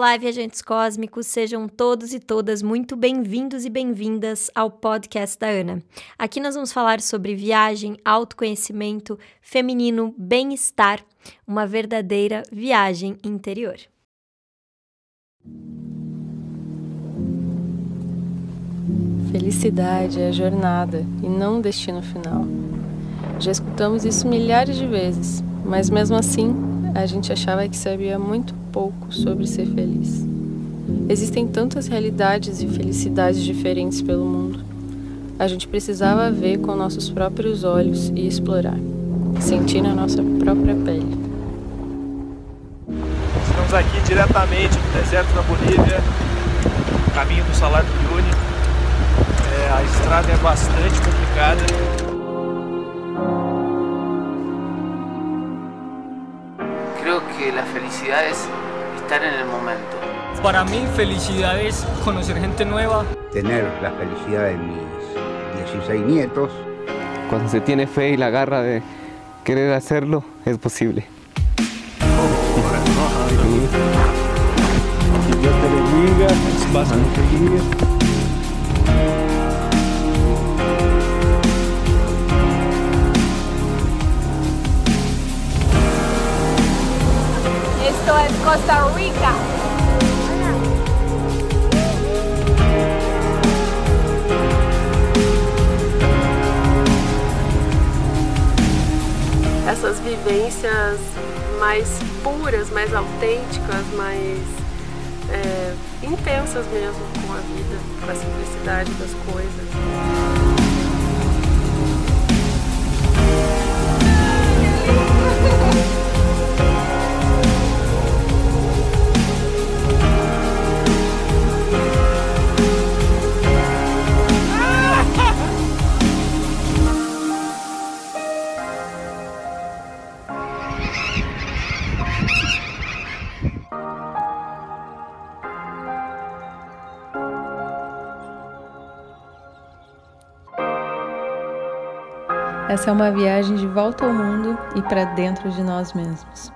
Olá, viajantes cósmicos, sejam todos e todas muito bem-vindos e bem-vindas ao podcast da Ana. Aqui nós vamos falar sobre viagem, autoconhecimento, feminino, bem-estar, uma verdadeira viagem interior. Felicidade é jornada e não um destino final. Já escutamos isso milhares de vezes, mas mesmo assim a gente achava que sabia muito pouco sobre ser feliz. Existem tantas realidades e felicidades diferentes pelo mundo. A gente precisava ver com nossos próprios olhos e explorar, sentir na nossa própria pele. Estamos aqui diretamente do deserto da Bolívia, caminho do Salário do Uyuni. A estrada é bastante complicada. Creo que la felicidad es estar en el momento. Para mí, felicidad es conocer gente nueva. tener la felicidad de mis 16 nietos. Cuando se tiene fe y la garra de querer hacerlo, es posible. Que Deus te bendiga, espaço feliz. Esto es Costa Rica. Essas vivências mais puras, mais autênticas, mais é, intensas mesmo com a vida, com a simplicidade das coisas. Essa é uma viagem de volta ao mundo e para dentro de nós mesmos,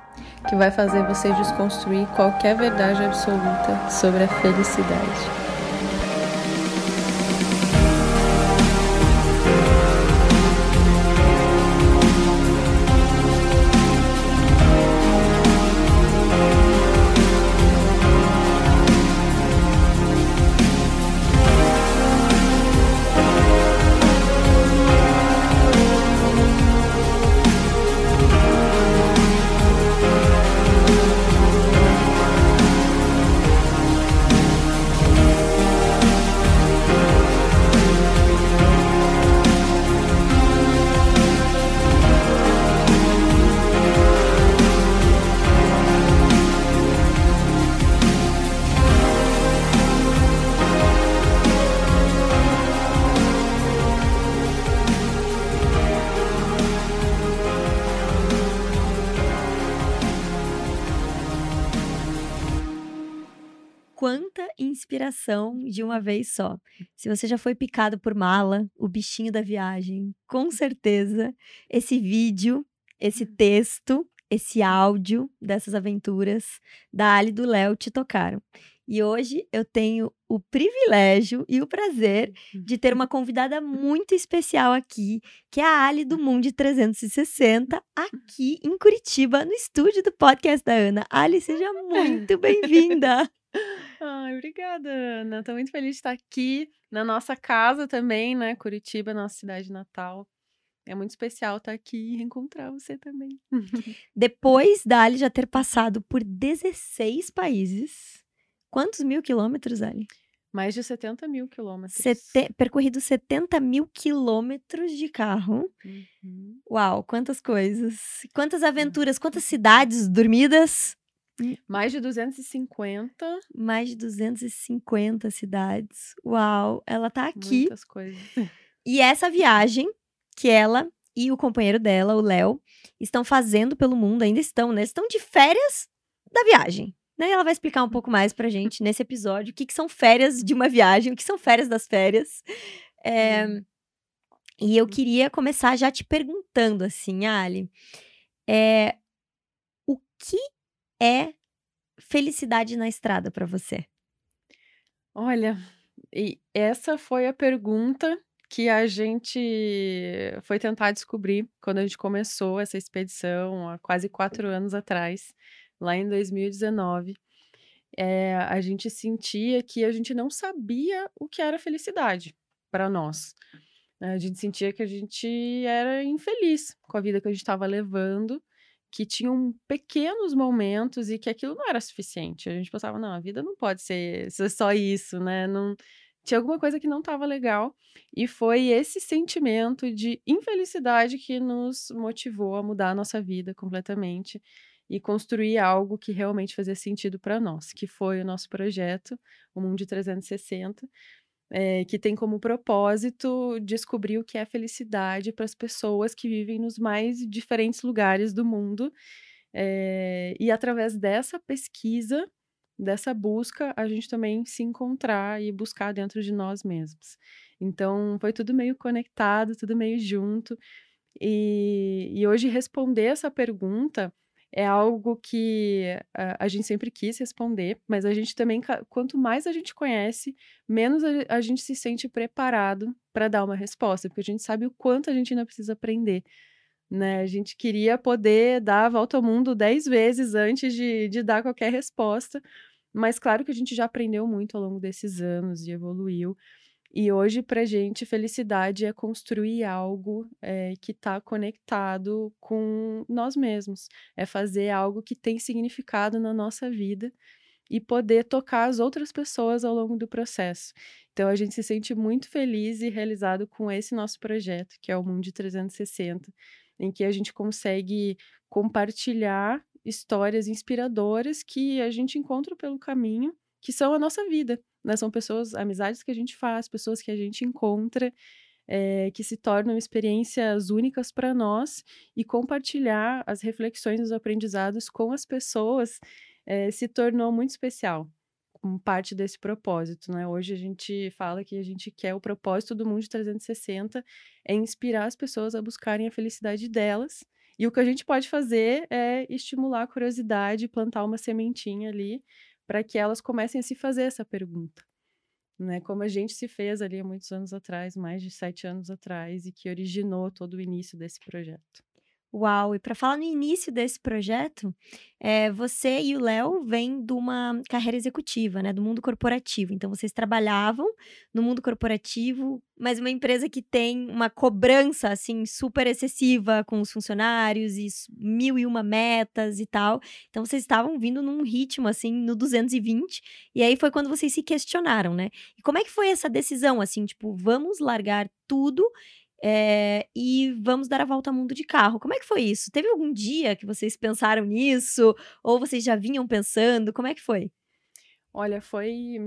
que vai fazer você desconstruir qualquer verdade absoluta sobre a felicidade. Inspiração de uma vez só. Se você já foi picado por mala, o bichinho da viagem, com certeza esse vídeo, esse texto, esse áudio dessas aventuras da Ali do Léo te tocaram. E hoje eu tenho o privilégio e o prazer de ter uma convidada muito especial aqui, que é a Ali do Mundo 360, aqui em Curitiba, no estúdio do podcast da Ana. Ali, seja muito bem-vinda! Ai, obrigada, Ana. Tô muito feliz de estar aqui na nossa casa também, né? Curitiba, nossa cidade natal. É muito especial estar aqui e reencontrar você também. Depois da Ali já ter passado por 16 países, quantos mil quilômetros, Ali? Mais de 70 mil quilômetros. Sete... Percorrido 70 mil quilômetros de carro. Uhum. Uau, quantas coisas. Quantas aventuras, quantas cidades dormidas. Mais de 250. Mais de 250 cidades. Uau, ela tá aqui. Muitas coisas. E essa viagem que ela e o companheiro dela, o Léo, estão fazendo pelo mundo, ainda estão, né? Estão de férias da viagem. Né? Ela vai explicar um pouco mais pra gente nesse episódio o que, que são férias de uma viagem, o que são férias das férias. É, e eu queria começar já te perguntando assim, Ali, é, o que é felicidade na estrada pra você? Olha, e essa foi a pergunta que a gente foi tentar descobrir quando a gente começou essa expedição há quase quatro anos atrás, lá em 2019. É, a gente sentia que a gente não sabia o que era felicidade para nós. A gente sentia que a gente era infeliz com a vida que a gente estava levando, que tinham pequenos momentos e que aquilo não era suficiente. A gente pensava, não, a vida não pode ser, só isso, né? Não, tinha alguma coisa que não estava legal. E foi esse sentimento de infelicidade que nos motivou a mudar a nossa vida completamente e construir algo que realmente fazia sentido para nós, que foi o nosso projeto, o Mundo 360, é, que tem como propósito descobrir o que é felicidade para as pessoas que vivem nos mais diferentes lugares do mundo. É, e através dessa pesquisa, dessa busca, a gente também se encontrar e buscar dentro de nós mesmos. Então, foi tudo meio conectado, tudo meio junto. E, e hoje responder essa pergunta é algo que a, a, gente sempre quis responder, mas a gente também, quanto mais a gente conhece, menos a, a gente se sente preparado para dar uma resposta, porque a gente sabe o quanto a gente ainda precisa aprender. Né? A gente queria poder dar a volta ao mundo dez vezes antes de, de dar qualquer resposta, mas claro que a gente já aprendeu muito ao longo desses anos e evoluiu. E hoje, para gente, felicidade é construir algo é, que está conectado com nós mesmos. É fazer algo que tem significado na nossa vida e poder tocar as outras pessoas ao longo do processo. Então, a gente se sente muito feliz e realizado com esse nosso projeto, que é o Mundo 360, em que a gente consegue compartilhar histórias inspiradoras que a gente encontra pelo caminho, que são a nossa vida. Né? São pessoas, amizades que a gente faz, pessoas que a gente encontra, é, que se tornam experiências únicas para nós e compartilhar as reflexões os aprendizados com as pessoas é, se tornou muito especial como parte desse propósito, né? Hoje a gente fala que a gente quer o propósito do Mundo 360 é inspirar as pessoas a buscarem a felicidade delas e o que a gente pode fazer é estimular a curiosidade, plantar uma sementinha ali, para que elas comecem a se fazer essa pergunta. Né? Como a gente se fez ali há muitos anos atrás, mais de sete anos atrás, e que originou todo o início desse projeto. Uau! E para falar no início desse projeto, é, você e o Léo vêm de uma carreira executiva, né? Do mundo corporativo. Então, vocês trabalhavam no mundo corporativo, mas uma empresa que tem uma cobrança, assim, super excessiva com os funcionários e mil e uma metas e tal. Então, vocês estavam vindo num ritmo, assim, no 220. E aí foi quando vocês se questionaram, né? E como é que foi essa decisão, assim, tipo, vamos largar tudo é, e vamos dar a volta ao mundo de carro. Como é que foi isso? Teve algum dia que vocês pensaram nisso? Ou vocês já vinham pensando? Como é que foi? Olha, foi,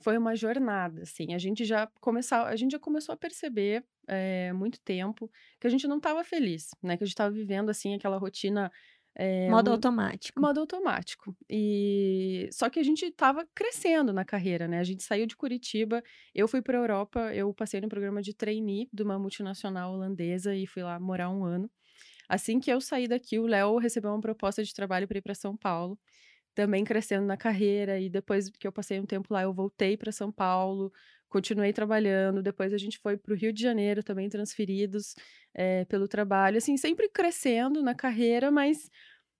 foi uma jornada, assim. A gente já começou, a gente já começou a perceber é, muito tempo que a gente não estava feliz, né? Que a gente estava vivendo assim aquela rotina é, modo automático. Modo automático. E só que a gente estava crescendo na carreira, né? A gente saiu de Curitiba, eu fui para a Europa, eu passei no programa de trainee de uma multinacional holandesa e fui lá morar um ano. Assim que eu saí daqui, o Léo recebeu uma proposta de trabalho para ir para São Paulo, também crescendo na carreira. E depois que eu passei um tempo lá, eu voltei para São Paulo, continuei trabalhando. Depois a gente foi para o Rio de Janeiro, também transferidos é, pelo trabalho. Assim, sempre crescendo na carreira, mas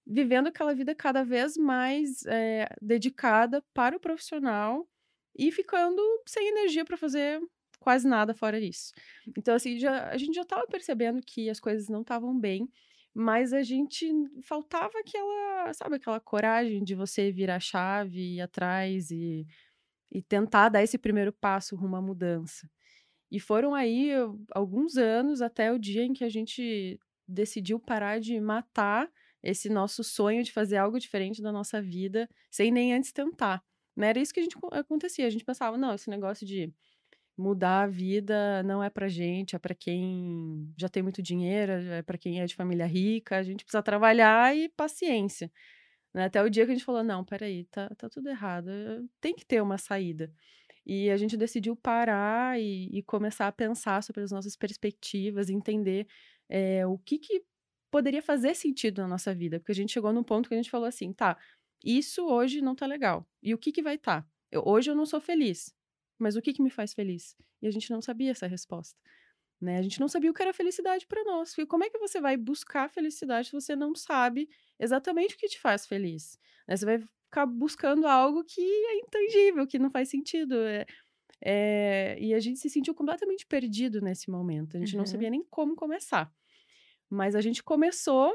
vivendo aquela vida cada vez mais é, dedicada para o profissional e ficando sem energia para fazer quase nada fora disso. Então, assim, já, a gente já estava percebendo que as coisas não estavam bem, mas a gente faltava aquela, sabe, aquela coragem de você virar a chave, ir atrás e e tentar dar esse primeiro passo rumo à mudança. E foram aí alguns anos até o dia em que a gente decidiu parar de matar esse nosso sonho de fazer algo diferente da nossa vida, sem nem antes tentar. Não né? era isso que a gente acontecia. A gente pensava, não, esse negócio de mudar a vida não é pra gente, é para quem já tem muito dinheiro, é para quem é de família rica, a gente precisa trabalhar e paciência. Né? Até o dia que a gente falou, não, peraí, tá, tá tudo errado, eh, tem que ter uma saída. E a gente decidiu parar e, e começar a pensar sobre as nossas perspectivas, entender é, o que, que poderia fazer sentido na nossa vida. Porque a gente chegou num ponto que a gente falou assim, tá, isso hoje não tá legal. E o que, que vai estar? Tá? hoje eu não sou feliz, mas o que, que me faz feliz? E a gente não sabia essa resposta. Né? A gente não sabia o que era felicidade para nós. E como é que você vai buscar felicidade se você não sabe exatamente o que te faz feliz? Né? Você vai ficar buscando algo que é intangível, que não faz sentido. É, é, e a gente se sentiu completamente perdido nesse momento. A gente uhum. não sabia nem como começar. Mas a gente começou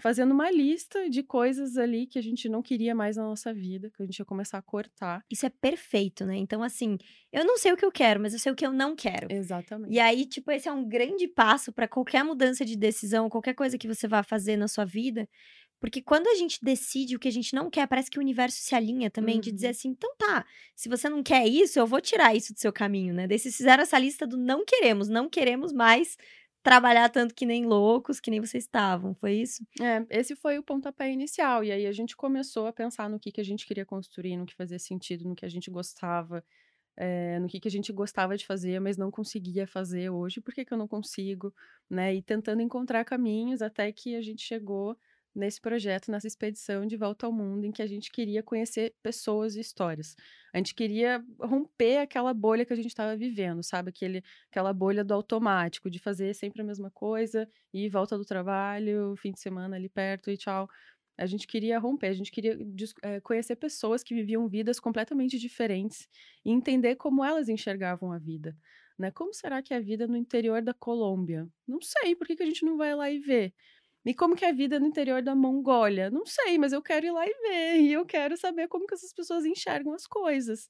fazendo uma lista de coisas ali que a gente não queria mais na nossa vida, que a gente ia começar a cortar. Isso é perfeito, né? Então, assim, eu não sei o que eu quero, mas eu sei o que eu não quero. Exatamente. E aí, tipo, esse é um grande passo para qualquer mudança de decisão, qualquer coisa que você vá fazer na sua vida. Porque quando a gente decide o que a gente não quer, parece que o universo se alinha também uhum. de dizer uhum. assim: então tá, se você não quer isso, eu vou tirar isso do seu caminho, né? Daí vocês fizeram essa lista do não queremos, não queremos mais trabalhar tanto que nem loucos, que nem vocês estavam, foi isso? É, esse foi o pontapé inicial. E aí a gente começou a pensar no que, que a gente queria construir, no que fazia sentido, no que a gente gostava, é, no que, que a gente gostava de fazer, mas não conseguia fazer hoje, por que, que eu não consigo, né? E tentando encontrar caminhos até que a gente chegou nesse projeto, nessa expedição de volta ao mundo, em que a gente queria conhecer pessoas e histórias. A gente queria romper aquela bolha que a gente estava vivendo, sabe? Aquele, aquela bolha do automático, de fazer sempre a mesma coisa, e volta do trabalho, fim de semana ali perto e tchau. A gente queria romper, a gente queria é, conhecer pessoas que viviam vidas completamente diferentes e entender como elas enxergavam a vida. Né? Como será que é a vida no interior da Colômbia? Não sei, por que, que a gente não vai lá e ver? E como que é a vida no interior da Mongólia? Não sei, mas eu quero ir lá e ver. E eu quero saber como que essas pessoas enxergam as coisas.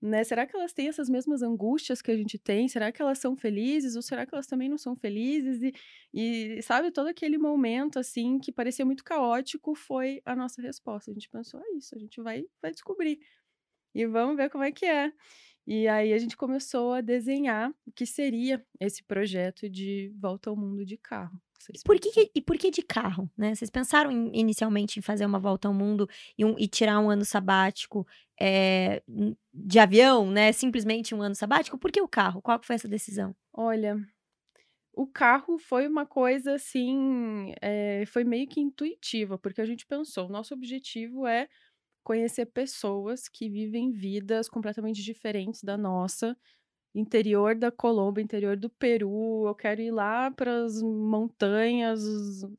Né? Será que elas têm essas mesmas angústias que a gente tem? Será que elas são felizes? Ou será que elas também não são felizes? E, e sabe, todo aquele momento, assim, que parecia muito caótico, foi a nossa resposta. A gente pensou, é isso, a gente vai, vai descobrir. E vamos ver como é que é. E aí a gente começou a desenhar o que seria esse projeto de volta ao mundo de carro. Por que, e por que de carro, né? Vocês pensaram inicialmente em fazer uma volta ao mundo e, um, e tirar um ano sabático é, de avião, né? Simplesmente um ano sabático? Por que o carro? Qual foi essa decisão? Olha, o carro foi uma coisa assim, é, foi meio que intuitiva, porque a gente pensou, o nosso objetivo é conhecer pessoas que vivem vidas completamente diferentes da nossa, interior da Colômbia, interior do Peru, eu quero ir lá para as montanhas,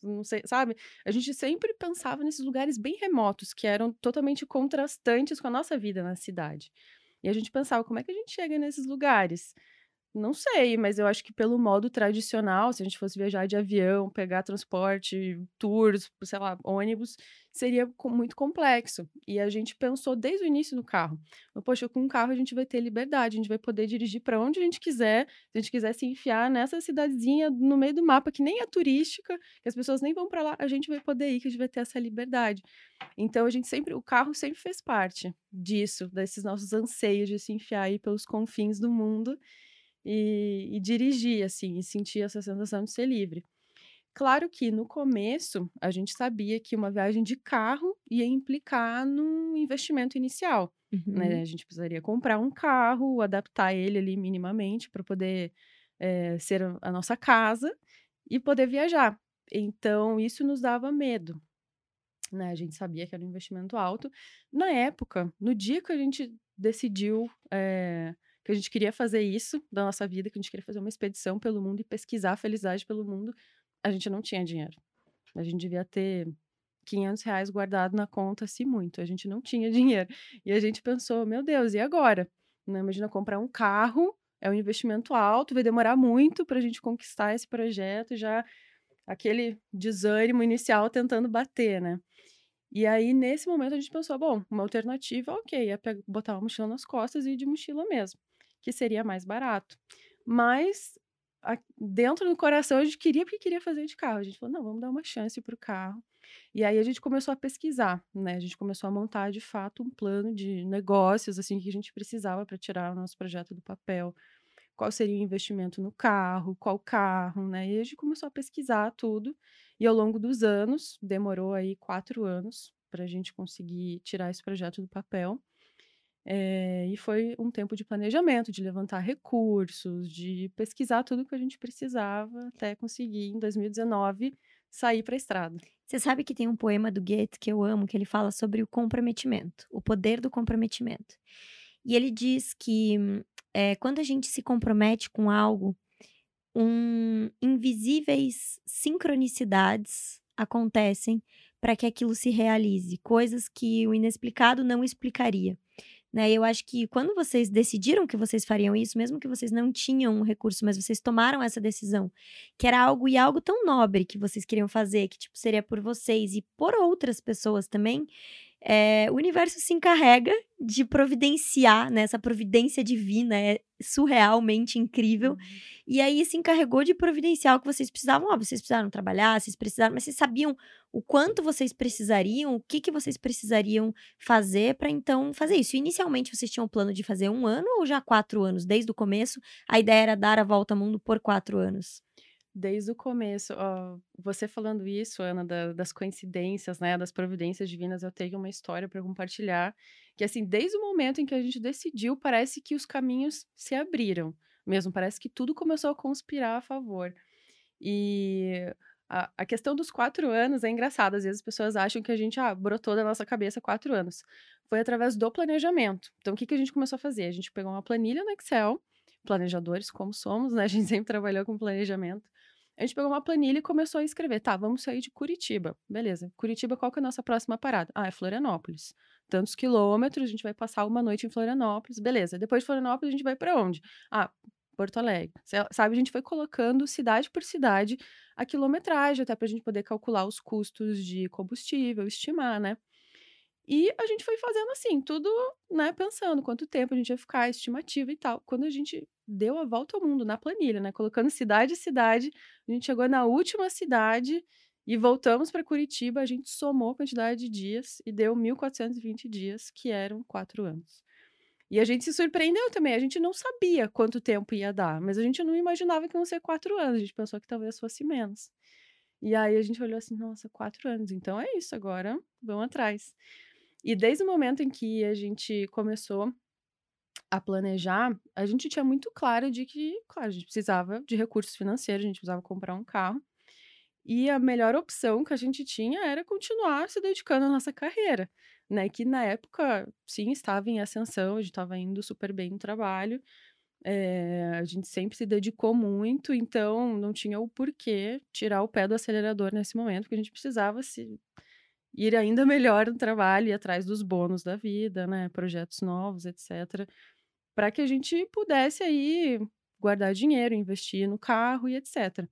não sei, sabe? A gente sempre pensava nesses lugares bem remotos, que eram totalmente contrastantes com a nossa vida na cidade. E a gente pensava, como é que a gente chega nesses lugares? Não sei, mas eu acho que pelo modo tradicional, se a gente fosse viajar de avião, pegar transporte, tours, sei lá, ônibus, seria muito complexo. E a gente pensou desde o início no carro. Poxa, com um carro a gente vai ter liberdade, a gente vai poder dirigir para onde a gente quiser. Se a gente quiser se enfiar nessa cidadezinha no meio do mapa que nem é turística, que as pessoas nem vão para lá, a gente vai poder ir, que a gente vai ter essa liberdade. Então a gente sempre, o carro sempre fez parte disso, desses nossos anseios de se enfiar aí pelos confins do mundo e, e dirigir, assim, e sentir essa sensação de ser livre. Claro que no começo a gente sabia que uma viagem de carro ia implicar num investimento inicial. Né? Uhum. Né? A gente precisaria comprar um carro, adaptar ele ali minimamente para poder é, ser a nossa casa e poder viajar. Então isso nos dava medo. Né? A gente sabia que era um investimento alto. Na época, no dia que a gente decidiu é, que a gente queria fazer isso da nossa vida, que a gente queria fazer uma expedição pelo mundo e pesquisar a felicidade pelo mundo, a gente não tinha dinheiro. A gente devia ter 500 reais guardado na conta, se muito. A gente não tinha dinheiro. E a gente pensou, meu Deus, e agora? Não, imagina comprar um carro, é um investimento alto, vai demorar muito para a gente conquistar esse projeto, já aquele desânimo inicial tentando bater, né? E aí, nesse momento, a gente pensou, bom, uma alternativa, ok, é botar uma mochila nas costas e ir de mochila mesmo que seria mais barato. Mas a, dentro do coração a gente queria porque queria fazer de carro. A gente falou, não, vamos dar uma chance para o carro. E aí a gente começou a pesquisar, né? A gente começou a montar de fato um plano de negócios assim que a gente precisava para tirar o nosso projeto do papel. Qual seria o investimento no carro, qual carro, né? E a gente começou a pesquisar tudo. E ao longo dos anos, demorou aí quatro anos para a gente conseguir tirar esse projeto do papel. É, e foi um tempo de planejamento, de levantar recursos, de pesquisar tudo que a gente precisava até conseguir, em 2019, sair para a estrada. Você sabe que tem um poema do Goethe que eu amo, que ele fala sobre o comprometimento, o poder do comprometimento. E ele diz que é, quando a gente se compromete com algo, um, invisíveis sincronicidades acontecem para que aquilo se realize, coisas que o inexplicado não explicaria. Né? Eu acho que quando vocês decidiram que vocês fariam isso, mesmo que vocês não tinham um recurso, mas vocês tomaram essa decisão, que era algo e algo tão nobre que vocês queriam fazer, que tipo seria por vocês e por outras pessoas também, é, o universo se encarrega de providenciar, né? Essa providência divina é surrealmente incrível. Uhum. E aí se encarregou de providenciar o que vocês precisavam. Ó, vocês precisaram trabalhar, vocês precisaram, mas vocês sabiam o quanto vocês precisariam, o que, que vocês precisariam fazer para então fazer isso. Inicialmente vocês tinham o plano de fazer um ano ou já quatro anos? Desde o começo, a ideia era dar a volta ao mundo por quatro anos desde o começo. Ó, você falando isso, Ana, da, das coincidências, né, das providências divinas, eu tenho uma história para compartilhar. Que, assim, desde o momento em que a gente decidiu, parece que os caminhos se abriram mesmo. Parece que tudo começou a conspirar a favor. E a, a questão dos quatro anos é engraçada. Às vezes as pessoas acham que a gente ah, brotou da nossa cabeça quatro anos. Foi através do planejamento. Então, o que, que a gente começou a fazer? A gente pegou uma planilha no Excel planejadores como somos, né? A gente sempre trabalhou com planejamento. A gente pegou uma planilha e começou a escrever. Tá, vamos sair de Curitiba. Beleza. Curitiba, qual que é a nossa próxima parada? Ah, é Florianópolis. Tantos quilômetros, a gente vai passar uma noite em Florianópolis. Beleza. Depois de Florianópolis, a gente vai para onde? Ah, Porto Alegre. Sabe, a gente foi colocando cidade por cidade a quilometragem, até para a gente poder calcular os custos de combustível, estimar, né? E a gente foi fazendo assim, tudo, né, pensando quanto tempo a gente ia ficar, estimativa e tal. Quando a gente deu a volta ao mundo na planilha, né, colocando cidade a cidade, a gente chegou na última cidade e voltamos para Curitiba, a gente somou a quantidade de dias e deu 1420 dias, que eram quatro anos. E a gente se surpreendeu também, a gente não sabia quanto tempo ia dar, mas a gente não imaginava que iam ser quatro anos, a gente pensou que talvez fosse menos. E aí a gente olhou assim, nossa, quatro anos, então é isso, agora vamos atrás. E desde o momento em que a gente começou a planejar, a gente tinha muito claro de que, claro, a gente precisava de recursos financeiros, a gente precisava comprar um carro. E a melhor opção que a gente tinha era continuar se dedicando à nossa carreira, né? Que na época, sim, estava em ascensão, a gente estava indo super bem no trabalho, é, a gente sempre se dedicou muito, então não tinha o porquê tirar o pé do acelerador nesse momento, porque a gente precisava se ir ainda melhor no trabalho e atrás dos bônus da vida, né? Projetos novos, etc. Para que a gente pudesse aí guardar dinheiro, investir no carro e etc.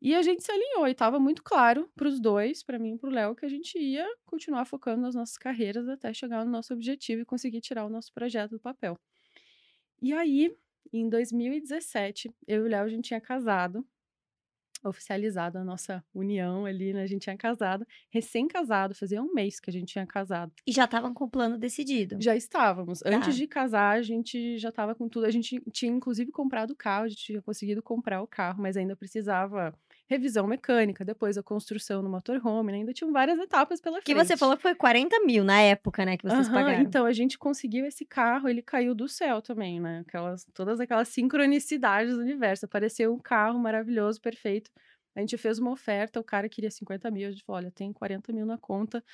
E a gente se alinhou e estava muito claro para os dois, para mim e para o Léo, que a gente ia continuar focando nas nossas carreiras até chegar no nosso objetivo e conseguir tirar o nosso projeto do papel. E aí, em 2017, eu e o Léo a gente tinha casado oficializado a nossa união ali, né? A gente tinha casado, recém-casado, fazia um mês que a gente tinha casado. E já estavam com o plano decidido? Já estávamos. Tá. Antes de casar, a gente já estava com tudo. A gente tinha, inclusive, comprado o carro, a gente tinha conseguido comprar o carro, mas ainda precisava revisão mecânica, depois a construção no motorhome, né? ainda tinham várias etapas pela frente. Que você falou que foi 40 mil na época, né, que vocês uhum, pagaram. Então, a gente conseguiu esse carro, ele caiu do céu também, né? Aquelas, todas aquelas sincronicidades do universo. Apareceu um carro maravilhoso, perfeito. A gente fez uma oferta, o cara queria 50 mil, a gente falou, olha, tem 40 mil na conta,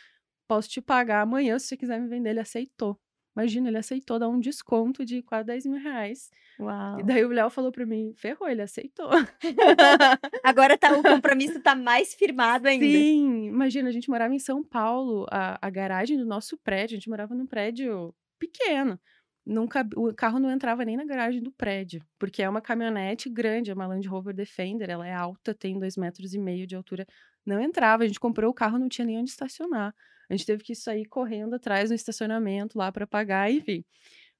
posso te pagar amanhã se você quiser me vender. Ele aceitou. Imagina, ele aceitou dar um desconto de quase 10 mil reais. Uau. E daí o Léo falou pra mim, ferrou, ele aceitou. Agora tá, o compromisso tá mais firmado ainda. Sim, imagina, a gente morava em São Paulo, a, a garagem do nosso prédio, a gente morava num prédio pequeno. Nunca, o carro não entrava nem na garagem do prédio, porque é uma caminhonete grande, é uma Land Rover Defender, ela é alta, tem dois metros e meio de altura. Não entrava, a gente comprou o carro, não tinha nem onde estacionar. A gente teve que sair correndo atrás no estacionamento lá para pagar, enfim.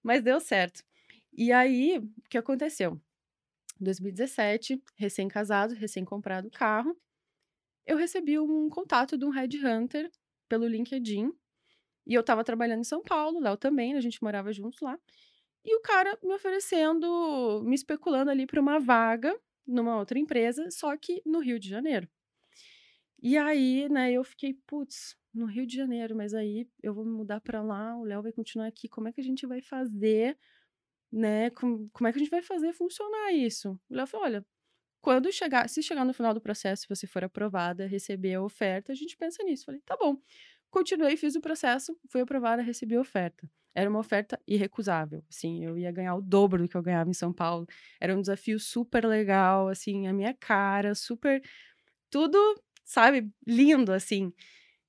Mas deu certo. E aí, o que aconteceu? 2017, recém-casado, recém-comprado carro, eu recebi um contato de um headhunter pelo LinkedIn. E eu estava trabalhando em São Paulo, Léo também, a gente morava juntos lá. E o cara me oferecendo, me especulando ali para uma vaga numa outra empresa, só que no Rio de Janeiro. E aí, né, eu fiquei, putz, no Rio de Janeiro, mas aí eu vou me mudar para lá, o Léo vai continuar aqui. Como é que a gente vai fazer, né? Como, como é que a gente vai fazer funcionar isso? O Léo falou: olha, quando chegar, se chegar no final do processo, se você for aprovada, receber a oferta, a gente pensa nisso. Falei, tá bom. Continuei, fiz o processo, fui aprovada, recebi a oferta. Era uma oferta irrecusável, assim, eu ia ganhar o dobro do que eu ganhava em São Paulo. Era um desafio super legal, assim, a minha cara, super tudo, sabe, lindo assim.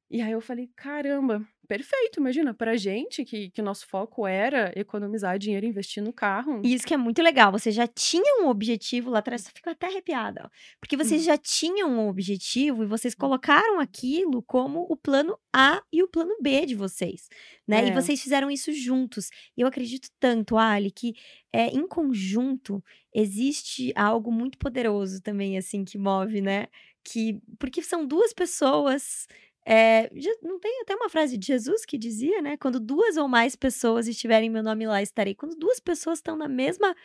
E aí eu falei, caramba, perfeito, imagina, pra gente que, que o nosso foco era economizar dinheiro e investir no carro. E isso que é muito legal, você já tinha um objetivo lá atrás, fico até arrepiada, ó, porque vocês Uhum. já tinham um objetivo e vocês colocaram aquilo como o plano A e o plano B de vocês, né? E É. vocês fizeram isso juntos. E eu acredito tanto, Ali, que é, em conjunto existe algo muito poderoso também, assim, que move, né? Que, porque são duas pessoas é, já- não tem até uma frase de Jesus que dizia, né? Quando duas ou mais pessoas estiverem em meu nome lá estarei. Quando duas pessoas estão na mesma,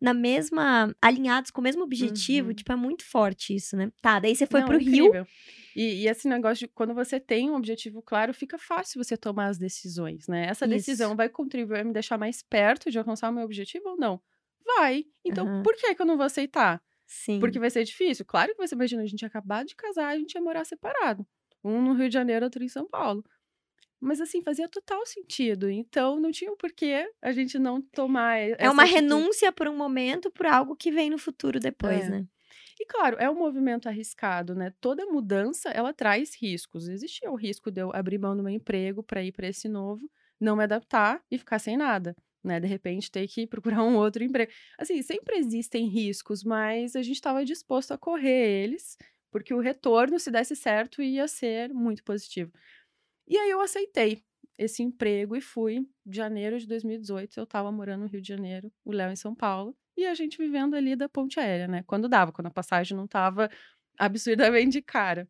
na mesma, alinhados com o mesmo objetivo, Uhum. tipo, é muito forte isso, né? Tá, daí você foi Não, pro Rio. incrível. E, e esse negócio de quando você tem um objetivo claro, fica fácil você tomar as decisões, né? Essa decisão Isso. vai contribuir a me deixar mais perto de alcançar o meu objetivo ou não? Vai. Então, Aham. por que, que eu não vou aceitar? Sim. Porque vai ser difícil? Claro que você imagina, a gente ia acabar de casar, a gente ia morar separado. Um no Rio de Janeiro, outro em São Paulo. Mas assim, fazia total sentido. Então, não tinha o porquê a gente não tomar. É uma atitude. renúncia por um momento por algo que vem no futuro depois, É. né? E claro, é um movimento arriscado, né? Toda mudança, ela traz riscos. Existia o risco de eu abrir mão do meu emprego para ir para esse novo, não me adaptar e ficar sem nada, né? De repente ter que procurar um outro emprego. Assim, sempre existem riscos, mas a gente estava disposto a correr eles, porque o retorno, se desse certo, ia ser muito positivo. E aí eu aceitei esse emprego e fui. De janeiro de 2018, eu estava morando no Rio de Janeiro, o Léo em São Paulo, e a gente vivendo ali da ponte aérea, né? Quando dava, quando a passagem não estava absurdamente cara.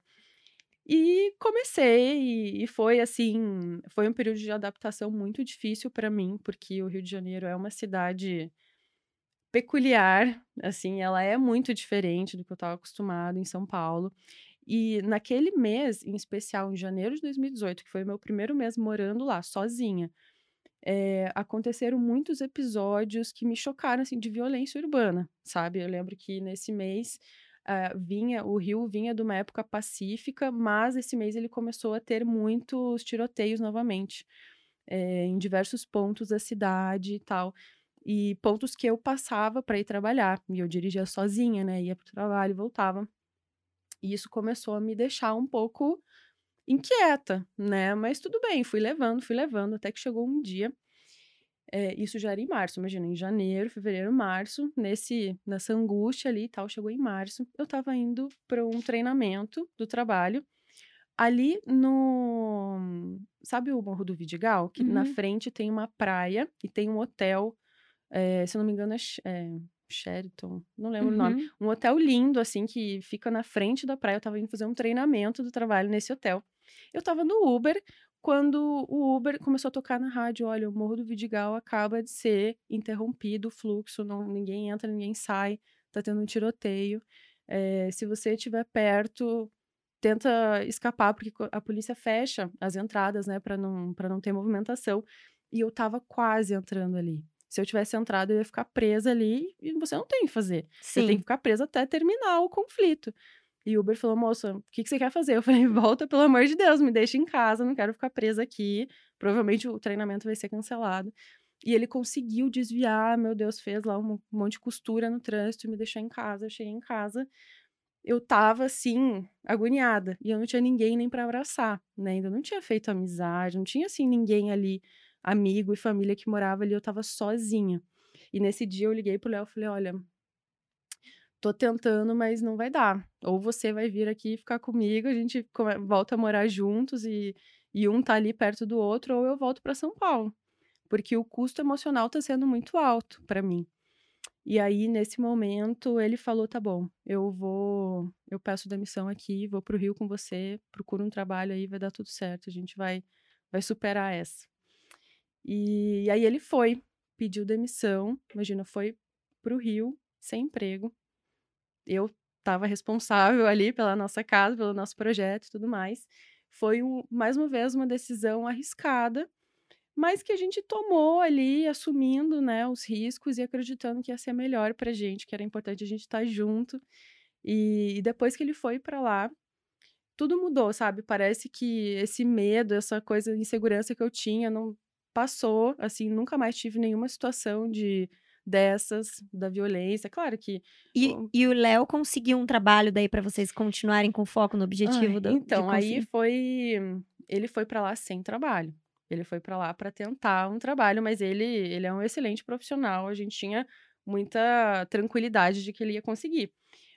E comecei, e, e foi assim, foi um período de adaptação muito difícil para mim, porque o Rio de Janeiro é uma cidade peculiar, assim, ela é muito diferente do que eu estava acostumado em São Paulo. E naquele mês, em especial em janeiro de 2018, que foi meu primeiro mês morando lá, sozinha, eh, aconteceram muitos episódios que me chocaram, assim, de violência urbana, sabe? Eu lembro que nesse mês ah, vinha, o Rio vinha de uma época pacífica, mas esse mês ele começou a ter muitos tiroteios novamente, eh, em diversos pontos da cidade e tal. E pontos que eu passava para ir trabalhar, e eu dirigia sozinha, né? Ia para o trabalho e voltava. E isso começou a me deixar um pouco inquieta, né? Mas tudo bem, fui levando, fui levando, até que chegou um dia. eh, isso já era em março, imagina, em janeiro, fevereiro, março, nesse, nessa angústia ali e tal, chegou em março. Eu tava indo para um treinamento do trabalho. Ali no. Sabe o Morro do Vidigal? Que na Uhum. frente tem uma praia e tem um hotel. Eh, se eu não me engano, é, é Sheraton, não lembro o nome. Uhum. Um hotel lindo, assim, que fica na frente da praia. Eu tava indo fazer um treinamento do trabalho nesse hotel. Eu tava no Uber quando o Uber começou a tocar na rádio: olha, o Morro do Vidigal acaba de ser interrompido o fluxo, não, ninguém entra, ninguém sai, tá tendo um tiroteio. eh, se você estiver perto, tenta escapar, porque a polícia fecha as entradas, né, para não, para não ter movimentação. E eu tava quase entrando ali. Se eu tivesse entrado, eu ia ficar presa ali e você não tem o que fazer. Você tem que Sim. ficar presa até terminar o conflito. E o Uber falou, moça, o que, que você quer fazer? Eu falei, volta, pelo amor de Deus, me deixa em casa, não quero ficar presa aqui. Provavelmente o treinamento vai ser cancelado. E ele conseguiu desviar, meu Deus, fez lá um monte de costura no trânsito e me deixou em casa. Eu cheguei em casa, eu tava assim, agoniada. E eu não tinha ninguém nem pra abraçar, né? Ainda não tinha feito amizade, não tinha assim ninguém ali, amigo e família que morava ali, eu tava sozinha. E nesse dia eu liguei pro Léo e falei: olha, tô tentando, mas não vai dar. Ou você vai vir aqui ficar comigo, a gente volta a morar juntos e, e um tá ali perto do outro, ou eu volto pra São Paulo. Porque o custo emocional tá sendo muito alto pra mim. E aí, nesse momento, ele falou: tá bom, eu vou, eu peço demissão aqui, vou pro Rio com você, procuro um trabalho aí, vai dar tudo certo, a gente vai, vai superar essa. E, aí ele foi, pediu demissão, imagina, foi pro Rio, sem emprego. Eu estava responsável ali pela nossa casa, pelo nosso projeto e tudo mais. foi um, mais uma vez uma decisão arriscada, mas que a gente tomou ali, assumindo né, os riscos e acreditando que ia ser melhor para a gente, que era importante a gente estar tá junto. E, e depois que ele foi para lá, tudo mudou, sabe? Parece que esse medo, essa coisa de insegurança que eu tinha não passou, assim, nunca mais tive nenhuma situação de dessas, da violência. Claro que. E, o... e o Léo conseguiu um trabalho daí para vocês continuarem com foco no objetivo Ai, do. Então, aí foi. Ele foi para lá sem trabalho. Ele foi para lá para tentar um trabalho, mas ele, ele é um excelente profissional. A gente tinha muita tranquilidade de que ele ia conseguir.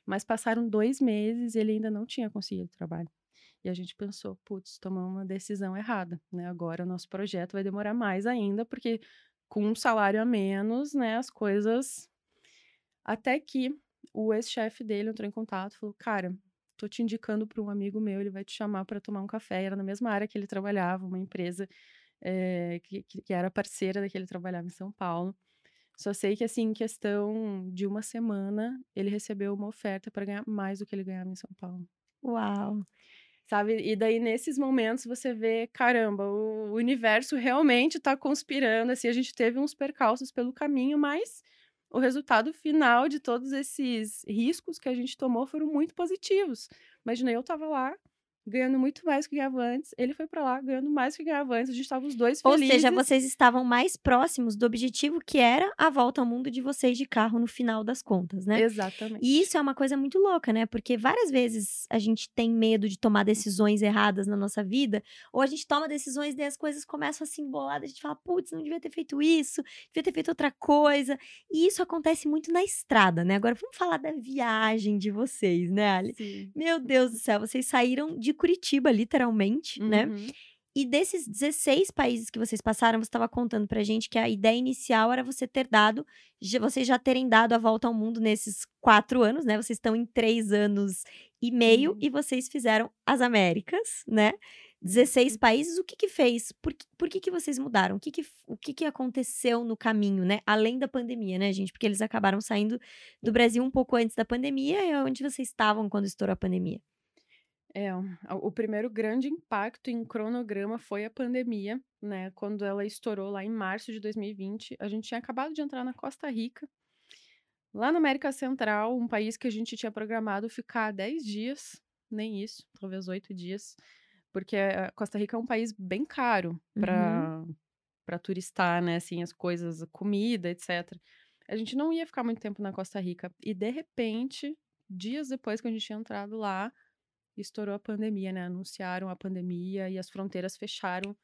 Mas passaram dois meses e ele ainda não tinha conseguido trabalho. E a gente pensou, putz, tomamos uma decisão errada, né? Agora o nosso projeto vai demorar mais ainda, porque com um salário a menos, né, as coisas. Até que o ex-chefe dele entrou em contato falou: Cara, tô te indicando para um amigo meu, ele vai te chamar para tomar um café. Era na mesma área que ele trabalhava, uma empresa é, que, que era parceira da que trabalhava em São Paulo. Só sei que, assim, em questão de uma semana, ele recebeu uma oferta para ganhar mais do que ele ganhava em São Paulo. Uau! Sabe? E daí, nesses momentos, você vê, caramba, o universo realmente está conspirando, assim, a gente teve uns percalços pelo caminho, mas o resultado final de todos esses riscos que a gente tomou foram muito positivos. Imagina, eu estava lá, ganhando muito mais do que ganhava antes. Ele foi para lá ganhando mais do que ganhava antes. A gente estava os dois felizes. Ou seja, vocês estavam mais próximos do objetivo que era a volta ao mundo de vocês de carro no final das contas, né? Exatamente. E isso é uma coisa muito louca, né? Porque várias vezes a gente tem medo de tomar decisões erradas na nossa vida, ou a gente toma decisões e as coisas começam a se embolar, a gente fala, putz, não devia ter feito isso, devia ter feito outra coisa. E isso acontece muito na estrada, né? Agora vamos falar da viagem de vocês, né, Ali? Sim. Meu Deus do céu, vocês saíram de Curitiba, literalmente, né? Uhum. E desses 16 países que vocês passaram, você estava contando pra gente que a ideia inicial era você ter dado, vocês já terem dado a volta ao mundo nesses quatro anos, né? Vocês estão em três anos e meio Uhum. e vocês fizeram as Américas, né? 16 Uhum. países, o que que fez? Por, que- por que que vocês mudaram? O que que, o que que aconteceu no caminho, né? Além da pandemia, né, gente? Porque eles acabaram saindo do Brasil um pouco antes da pandemia. E onde vocês estavam quando estourou a pandemia? É, o primeiro grande impacto em cronograma foi a pandemia, né? Quando ela estourou lá em março de 2020, a gente tinha acabado de entrar na Costa Rica, lá na América Central, um país que a gente tinha programado ficar 10 dias, nem isso, talvez 8 dias, porque a Costa Rica é um país bem caro para para turistar, né? Assim, as coisas, a comida, etc. A gente não ia ficar muito tempo na Costa Rica. E, de repente, dias depois que a gente tinha entrado lá, estourou a pandemia, né? Anunciaram a pandemia e as fronteiras fecharam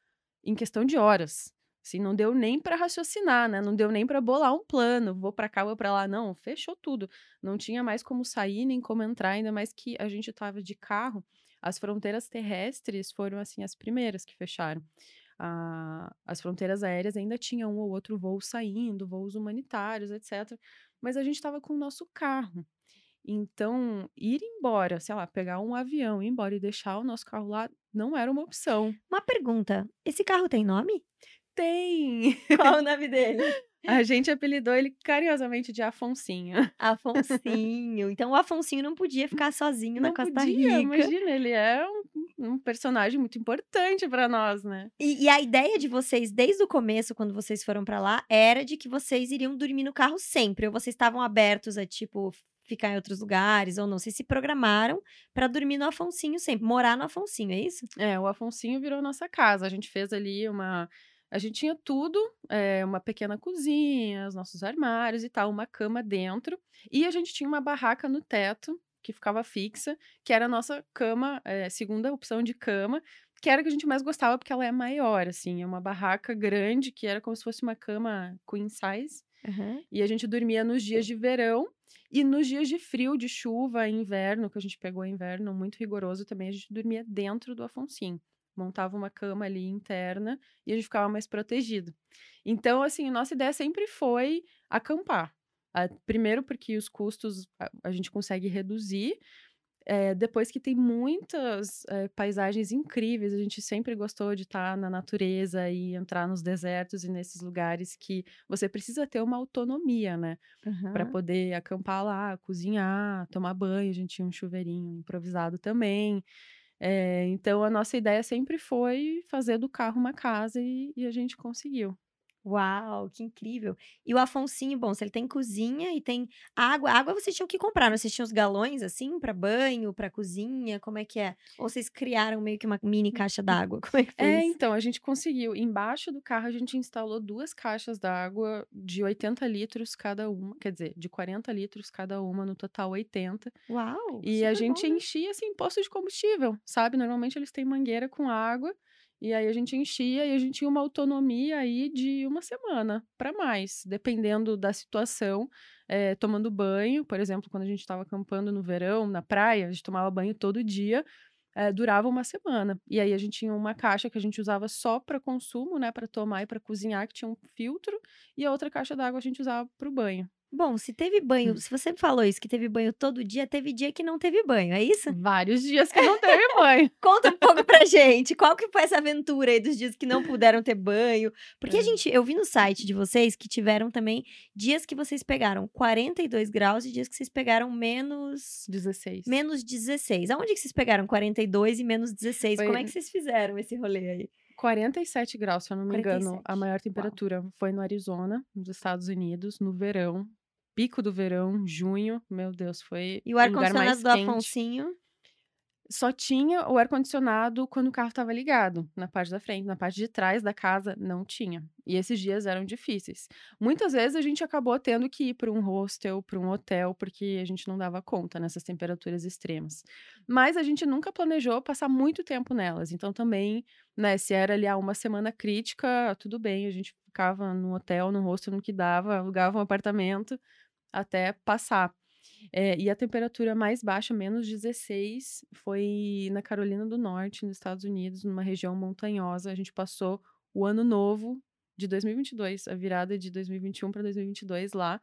em questão de horas. Assim, não deu nem para raciocinar, né? Não deu nem para bolar um plano, vou para cá, vou para lá, não, fechou tudo. Não tinha mais como sair nem como entrar, ainda mais que a gente estava de carro. As fronteiras terrestres foram assim as primeiras que fecharam. Ah, as fronteiras aéreas ainda tinham um ou outro voo saindo, voos humanitários, etc. Mas a gente estava com o nosso carro. Então, ir embora, sei lá, pegar um avião, ir embora e deixar o nosso carro lá não era uma opção. Uma pergunta: esse carro tem nome? Tem! Qual o nome dele? A gente apelidou ele carinhosamente de Afonsinho. Afonsinho. Então o Afonsinho não podia ficar sozinho na Não Costa podia, Rica. imagina, ele é um, um personagem muito importante para nós, né? E, e a ideia de vocês, desde o começo, quando vocês foram pra lá, era de que vocês iriam dormir no carro sempre. Ou vocês estavam abertos a, tipo, ficar em outros lugares ou não. Vocês se programaram pra dormir no Afonsinho sempre, morar no Afonsinho, é isso? É, o Afonsinho virou nossa casa. A gente fez ali uma. A gente tinha tudo, é, uma pequena cozinha, os nossos armários e tal, uma cama dentro. E a gente tinha uma barraca no teto, que ficava fixa, que era a nossa cama, é, segunda opção de cama, que era a que a gente mais gostava, porque ela é maior, assim. É uma barraca grande, que era como se fosse uma cama queen size. E a gente dormia nos dias de verão e nos dias de frio, de chuva, inverno, que a gente pegou inverno muito rigoroso também, a gente dormia dentro do Afonsinho. Montava uma cama ali interna e a gente ficava mais protegido. Então, assim, nossa ideia sempre foi acampar. Ah, primeiro, porque os custos a gente consegue reduzir. É, depois que tem muitas é, paisagens incríveis, a gente sempre gostou de estar na natureza e entrar nos desertos e nesses lugares que você precisa ter uma autonomia, né? Para Aham. poder acampar lá, cozinhar, tomar banho. A gente tinha um chuveirinho improvisado também. É, então, a nossa ideia sempre foi fazer do carro uma casa e, e a gente conseguiu. Uau, que incrível. E o Afonsinho, bom, se ele tem cozinha e tem água, água vocês tinham que comprar, não? Vocês tinham os galões assim para banho, para cozinha, como é que é? Ou vocês criaram meio que uma mini caixa d'água? Como é que foi É, isso? então, a gente conseguiu. Embaixo do carro, a gente instalou duas caixas d'água de 80 litros cada uma. Quer dizer, de 40 litros cada uma, no total 80. Uau, E a gente bom, né? enchia, assim, posto de combustível, sabe? Normalmente eles têm mangueira com água. E aí a gente enchia e a gente tinha uma autonomia aí de uma semana para mais, dependendo da situação. eh, tomando banho, por exemplo, quando a gente estava acampando no verão, na praia, a gente tomava banho todo dia, eh, durava uma semana. E aí a gente tinha uma caixa que a gente usava só para consumo, né, para tomar e para cozinhar, que tinha um filtro, e a outra caixa d'água a gente usava para o banho. Bom, se teve banho, Hum. se você falou isso, que teve banho todo dia, teve dia que não teve banho, é isso? Vários dias que não teve banho. Conta um pouco pra gente, qual que foi essa aventura aí dos dias que não puderam ter banho? Porque a É. gente, eu vi no site de vocês que tiveram também dias que vocês pegaram 42 graus e dias que vocês pegaram menos 16. menos 16. Aonde que vocês pegaram 42 e menos 16? Como é Foi- que vocês fizeram esse rolê aí? 47 graus, se eu não me engano, 47. a maior temperatura foi no Arizona, nos Estados Unidos, no verão, pico do verão, junho. Meu Deus, foi E o ar-condicionado do quente. Afonsinho? Só tinha o ar-condicionado quando o carro estava ligado, na parte da frente, na parte de trás da casa não tinha. E esses dias eram difíceis. Muitas vezes a gente acabou tendo que ir para um hostel, para um hotel, porque a gente não dava conta nessas temperaturas extremas. Mas a gente nunca planejou passar muito tempo nelas. Então também, né, se era ali uma semana crítica, tudo bem, a gente ficava no hotel, no hostel, no que dava, alugava um apartamento até passar. É, e a temperatura mais baixa, menos 16, foi na Carolina do Norte, nos Estados Unidos, numa região montanhosa. A gente passou o ano novo de 2022, a virada de 2021 para 2022 lá.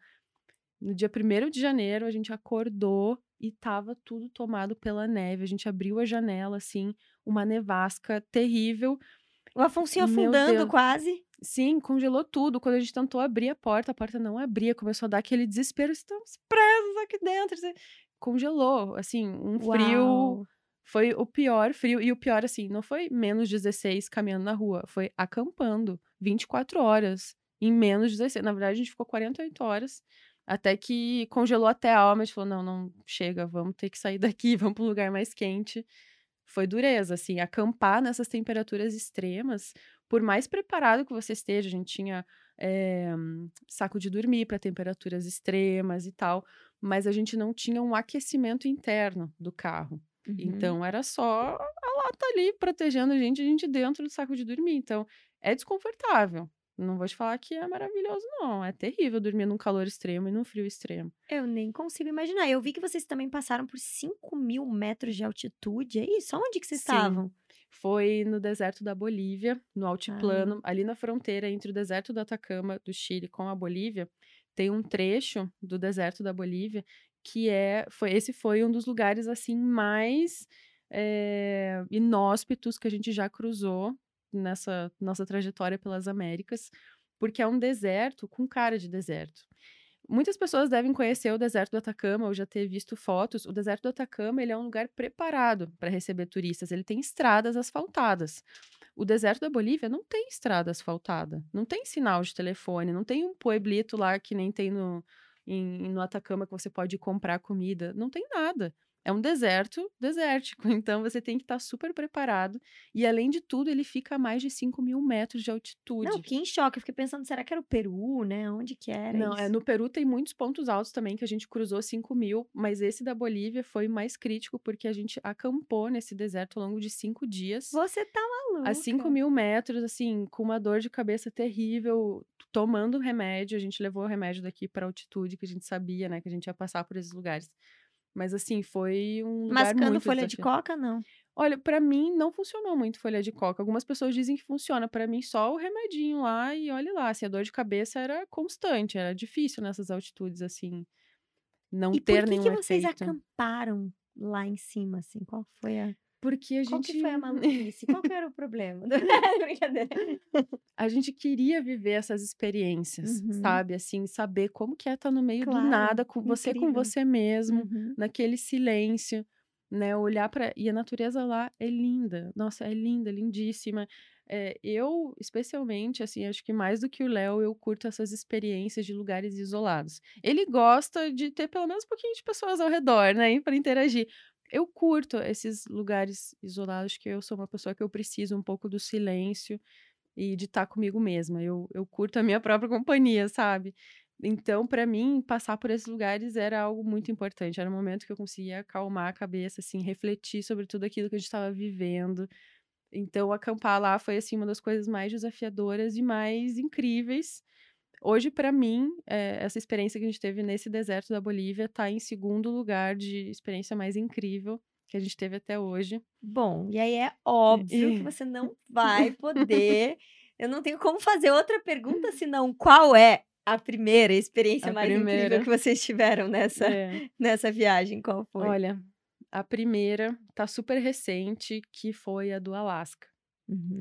No dia 1 de janeiro, a gente acordou e tava tudo tomado pela neve. A gente abriu a janela, assim, uma nevasca terrível. O Afonsinho Meu afundando quase. Sim, congelou tudo. Quando a gente tentou abrir a porta, a porta não abria. Começou a dar aquele desespero. Estamos presos aqui dentro. Congelou, assim, um frio. Uau. Foi o pior frio. E o pior, assim, não foi menos 16 caminhando na rua. Foi acampando 24 horas em menos 16. Na verdade, a gente ficou 48 horas. Até que congelou até a alma. A gente falou, não, não, chega. Vamos ter que sair daqui. Vamos para um lugar mais quente. Foi dureza, assim. Acampar nessas temperaturas extremas por mais preparado que você esteja, a gente tinha eh, saco de dormir para temperaturas extremas e tal, mas a gente não tinha um aquecimento interno do carro. Uhum. Então era só a lata ali protegendo a gente, a gente dentro do saco de dormir. Então é desconfortável. Não vou te falar que é maravilhoso, não. É terrível dormir num calor extremo e num frio extremo. Eu nem consigo imaginar. Eu vi que vocês também passaram por 5 mil metros de altitude. É isso? Onde que vocês Sim. estavam? Foi no deserto da Bolívia, no altiplano, ali na fronteira entre o deserto do Atacama do Chile com a Bolívia, tem um trecho do deserto da Bolívia que é, foi, esse foi um dos lugares assim mais eh, inóspitos que a gente já cruzou nessa nossa trajetória pelas Américas, porque é um deserto com cara de deserto. Muitas pessoas devem conhecer o deserto do Atacama ou já ter visto fotos. O deserto do Atacama ele é um lugar preparado para receber turistas. Ele tem estradas asfaltadas. O deserto da Bolívia não tem estrada asfaltada, não tem sinal de telefone, não tem um pueblito lá que nem tem no, em- no Atacama que você pode comprar comida. Não tem nada. É um deserto desértico. Então você tem que estar super preparado. E além de tudo, ele fica a mais de 5 mil metros de altitude. Não, que em choque. Eu fiquei pensando, será que era o Peru, né? Onde que era Não, isso? é, no Peru tem muitos pontos altos também que a gente cruzou 5 mil, mas esse da Bolívia foi mais crítico porque a gente acampou nesse deserto ao longo de cinco dias. Você tá maluca. A 5 mil metros, assim, com uma dor de cabeça terrível, tomando remédio. A gente levou o remédio daqui para altitude, que a gente sabia, né, que a gente ia passar por esses lugares. Mas, assim, foi um lugar Mascando folha de desafiador. coca, não. Olha, pra mim não funcionou muito folha de coca. Algumas pessoas dizem que funciona. Pra mim, só o remedinho lá e olha lá. Assim, a dor de cabeça era constante, era difícil nessas altitudes, assim, não E ter por que, nenhum que vocês efeito. acamparam lá em cima, assim? Qual foi a... Porque a Qual gente, que foi a maluquice? Qual que era o problema? Brincadeira. a gente queria viver essas experiências, Uhum. sabe? Assim, saber como que é estar no meio Claro, do nada, com você com incrível. você mesmo, Uhum. naquele silêncio. né? Olhar para e a natureza lá é linda. Nossa, é linda, lindíssima. É, eu, especialmente, assim, acho que mais do que o Léo, eu curto essas experiências de lugares isolados. Ele gosta de ter pelo menos um pouquinho de pessoas ao redor, né, para interagir. Eu curto esses lugares isolados, que eu sou uma pessoa que eu preciso um pouco do silêncio e de estar comigo mesma. Eu, eu curto a minha própria companhia, sabe? Então, para mim, passar por esses lugares era algo muito importante. Era um momento que eu conseguia acalmar a cabeça, assim, refletir sobre tudo aquilo que a gente estava vivendo. Então, acampar lá foi, assim, uma das coisas mais desafiadoras e mais incríveis. Hoje, para mim, é, essa experiência que a gente teve nesse deserto da Bolívia está em segundo lugar de experiência mais incrível que a gente teve até hoje. Bom, e aí é óbvio que você não vai poder. Eu não tenho como fazer outra pergunta senão qual é a primeira experiência A mais primeira. incrível que vocês tiveram nessa, É. nessa viagem? Qual foi? Olha, a primeira tá super recente, que foi a do Alasca.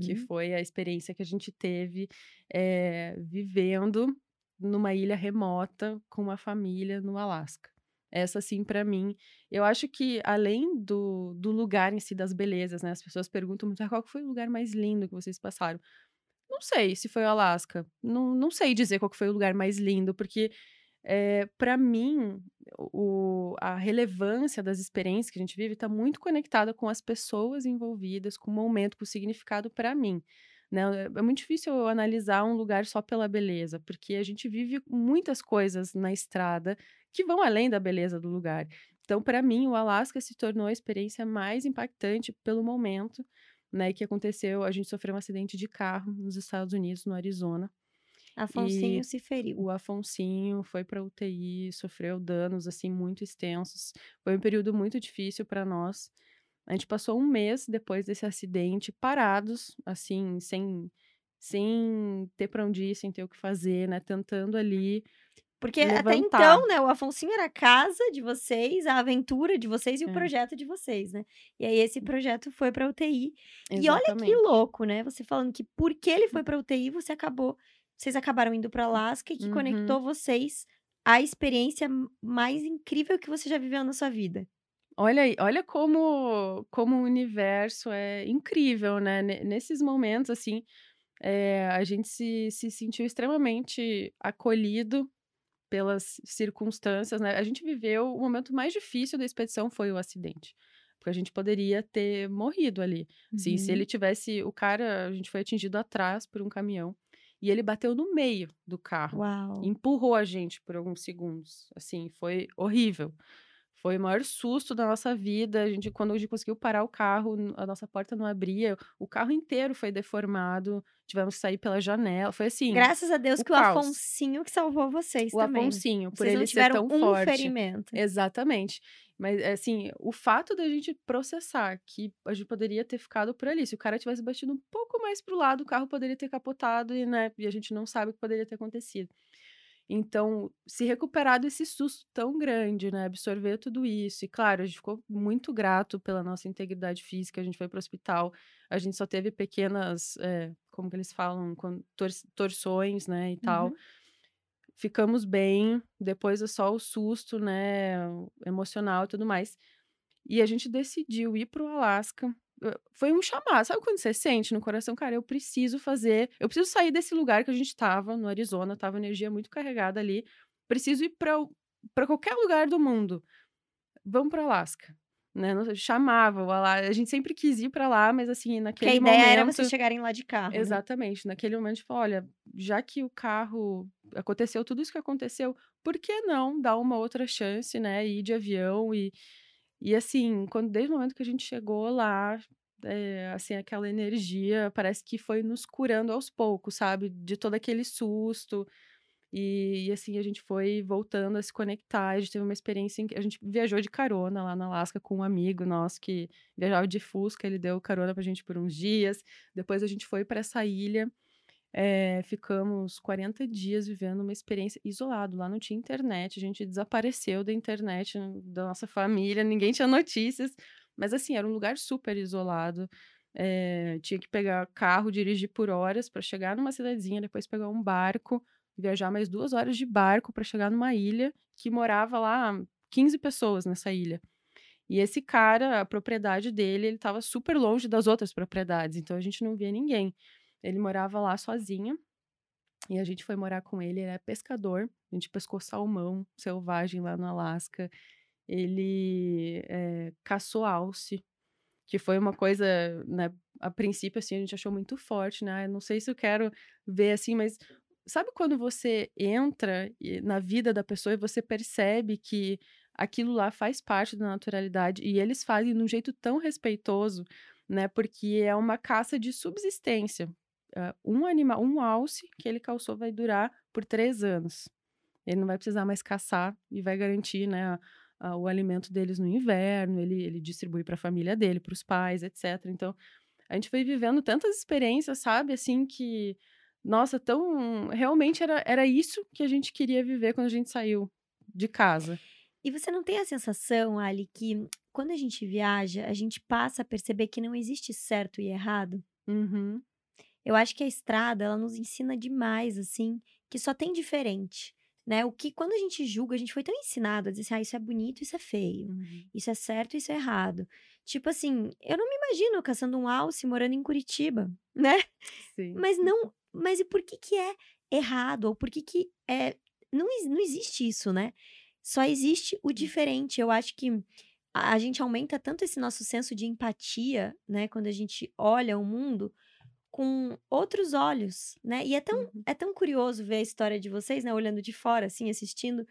Que Uhum. foi a experiência que a gente teve eh, vivendo numa ilha remota com uma família no Alasca. Essa, assim, para mim, eu acho que além do, do lugar em si, das belezas, né? As pessoas perguntam muito, "Ah, qual que foi o lugar mais lindo que vocês passaram? Não sei se foi o Alasca. Não, não sei dizer qual que foi o lugar mais lindo, porque é, para mim, o, a relevância das experiências que a gente vive está muito conectada com as pessoas envolvidas, com o momento, com o significado para mim. Né? É é muito difícil eu analisar um lugar só pela beleza, porque a gente vive muitas coisas na estrada que vão além da beleza do lugar. Então, para mim, o Alasca se tornou a experiência mais impactante pelo momento, né, que aconteceu. A gente sofreu um acidente de carro nos Estados Unidos, no Arizona. Afonsinho E se feriu. O Afonsinho foi para UTI, sofreu danos assim muito extensos. Foi um período muito difícil para nós. A gente passou um mês depois desse acidente parados, assim, sem sem ter para onde ir, sem ter o que fazer, né? Tentando ali Porque até levantar. então, né, o Afonsinho era a casa de vocês, a aventura de vocês e o É. projeto de vocês, né? E aí esse projeto foi pra UTI. E olha que Exatamente. louco, né? Você falando que porque ele foi pra UTI, você acabou, vocês acabaram indo pra Alaska e que Uhum. conectou vocês à experiência mais incrível que você já viveu na sua vida. Olha aí, olha como, como o universo é incrível, né? Ne- Nesses momentos, assim, é, a gente se, se sentiu extremamente acolhido pelas circunstâncias, né? A gente viveu o momento mais difícil da expedição foi o acidente. Porque a gente poderia ter morrido ali. Sim, se Uhum. ele tivesse. O cara, a gente foi atingido atrás por um caminhão. E ele bateu no meio do carro Uau. empurrou a gente por alguns segundos. Assim, foi horrível. Foi o maior susto da nossa vida. A gente, quando a gente conseguiu parar o carro, a nossa porta não abria, o carro inteiro foi deformado. Tivemos que sair pela janela. Foi assim. Graças a Deus o que o caos. Afonsinho que salvou vocês o também. né? Afonsinho, por Vocês ele ser tão um forte. ferimento. Exatamente. Mas, assim, o fato da gente processar que a gente poderia ter ficado por ali. Se o cara tivesse batido um pouco mais pro lado, o carro poderia ter capotado e, né, e a gente não sabe o que poderia ter acontecido. Então, se recuperar desse susto tão grande, né, absorver tudo isso. E, claro, a gente ficou muito grato pela nossa integridade física. A gente foi pro hospital, a gente só teve pequenas, eh, como que eles falam, tor- torções, né, e tal. Uhum. Ficamos bem, depois é só o susto, né, o emocional e tudo mais. E a gente decidiu ir pro Alasca. Eh, Foi um chamado, sabe quando você sente no coração, cara, eu preciso fazer, eu preciso sair desse lugar que a gente tava, no Arizona, tava energia muito carregada ali. Preciso ir para para qualquer lugar do mundo. Vamos pro Alasca. Né? Não- Chamava o Alasca. A gente sempre quis ir pra lá, mas assim, Que naquele a ideia momento. era vocês chegarem lá de carro. né? Exatamente. Naquele momento, a gente falou, olha, já que o carro aconteceu tudo isso que aconteceu, por que não dar uma outra chance, né? Ir de avião e, e assim, quando desde o momento que a gente chegou lá, é, assim, aquela energia parece que foi nos curando aos poucos, sabe? De todo aquele susto. E, e, assim, a gente foi voltando a se conectar. A gente teve uma experiência. inc- A gente viajou de carona lá na Alasca com um amigo nosso que viajava de Fusca. Ele deu carona pra gente por uns dias. Depois a gente foi para essa ilha. Eh, ficamos 40 dias vivendo uma experiência isolado. Lá não tinha internet. A gente desapareceu da internet da nossa família. Ninguém tinha notícias. Mas assim, era um lugar super isolado. eh, tinha que pegar carro, dirigir por horas para chegar numa cidadezinha, depois pegar um barco, viajar mais duas horas de barco para chegar numa ilha que morava lá 15 pessoas nessa ilha. E esse cara, a propriedade dele, ele estava super longe das outras propriedades, então a gente não via ninguém. Ele morava lá sozinho. E a gente foi morar com ele, ele é pescador. A gente pescou salmão selvagem lá no Alasca. Ele é, caçou alce, que foi uma coisa, né, a princípio, assim, a gente achou muito forte, né? Eu não sei se eu quero ver assim, mas sabe quando você entra na vida da pessoa e você percebe que aquilo lá faz parte da naturalidade e eles fazem de um jeito tão respeitoso, né? Porque é uma caça de subsistência. Uh, um animal, um alce que ele calçou vai durar por três anos. Ele não vai precisar mais caçar e vai garantir, né, a, a, o alimento deles no inverno. Ele, ele distribui para a família dele, para os pais, etc. Então, a gente foi vivendo tantas experiências, sabe, assim que nossa, tão realmente era, era isso que a gente queria viver quando a gente saiu de casa. E você não tem a sensação, Ali, que quando a gente viaja, a gente passa a perceber que não existe certo e errado? Uhum. Eu acho que a estrada, ela nos ensina demais, assim, que só tem diferente, né? O que, quando a gente julga, a gente foi tão ensinado a dizer assim, ah, isso é bonito, isso é feio. Uhum. Isso é certo, isso é errado. Tipo assim, eu não me imagino caçando um alce morando em Curitiba, né? Sim. Mas não, mas e por que que é errado? Ou por que que é... Não, não existe isso, né? Só existe o diferente. Eu acho que a, a gente aumenta tanto esse nosso senso de empatia, né? Quando a gente olha o mundo com outros olhos, né? E é tão, Uhum. é tão curioso ver a história de vocês, né? Olhando de fora, assim, assistindo.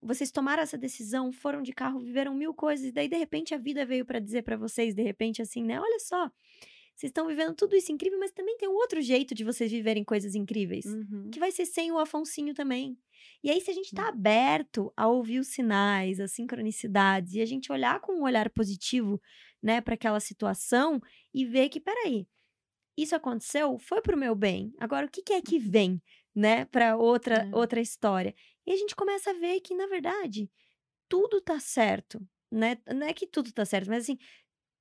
Vocês tomaram essa decisão, foram de carro, viveram mil coisas, e daí, de repente, a vida veio para dizer para vocês, de repente, assim, né? Olha só, vocês estão vivendo tudo isso incrível, mas também tem um outro jeito de vocês viverem coisas incríveis. Uhum. Que vai ser sem o Afonsinho também. E aí, se a gente Uhum. tá aberto a ouvir os sinais, as sincronicidades, e a gente olhar com um olhar positivo, né, para aquela situação e ver que, peraí, isso aconteceu, foi pro meu bem. Agora, o que, que é que vem, né, para outra, É. outra história? E a gente começa a ver que, na verdade, tudo tá certo, né? Não é que tudo tá certo, mas assim,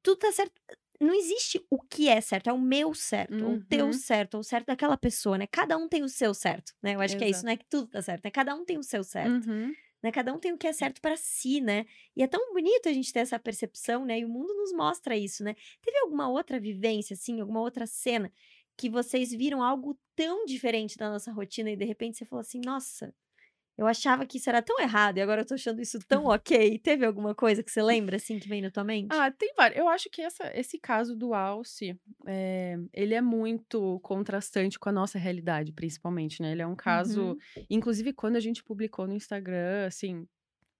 tudo tá certo. Não existe o que é certo, é o meu certo, ou o teu Uhum. certo, ou o certo daquela pessoa, né? Cada um tem o seu certo, né? Eu acho que é isso, Exato. não é que tudo tá certo, né? Cada um tem o seu certo Uhum. Né? Cada um tem o que é certo para si, né? E é tão bonito a gente ter essa percepção, né? E o mundo nos mostra isso, né? Teve alguma outra vivência, assim, alguma outra cena que vocês viram algo tão diferente da nossa rotina e de repente você falou assim, nossa, eu achava que isso era tão errado e agora eu tô achando isso tão ok. Teve alguma coisa que você lembra, assim, que vem na tua mente? Ah, tem vários. Eu acho que essa, esse caso do Alce, é, ele é muito contrastante com a nossa realidade, principalmente, né? Ele é um caso, Uhum. inclusive quando a gente publicou no Instagram, assim,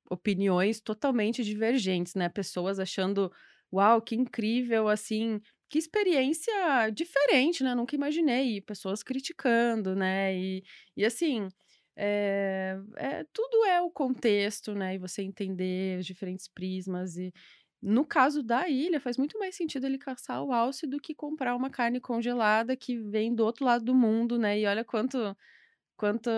opiniões totalmente divergentes, né? Pessoas achando, uau, que incrível, assim, que experiência diferente, né? Nunca imaginei. E pessoas criticando, né? E, e assim, é, é, tudo é o contexto, né? E você entender os diferentes prismas. E no caso da ilha, faz muito mais sentido ele caçar o alce do que comprar uma carne congelada que vem do outro lado do mundo, né? E olha quanto quanta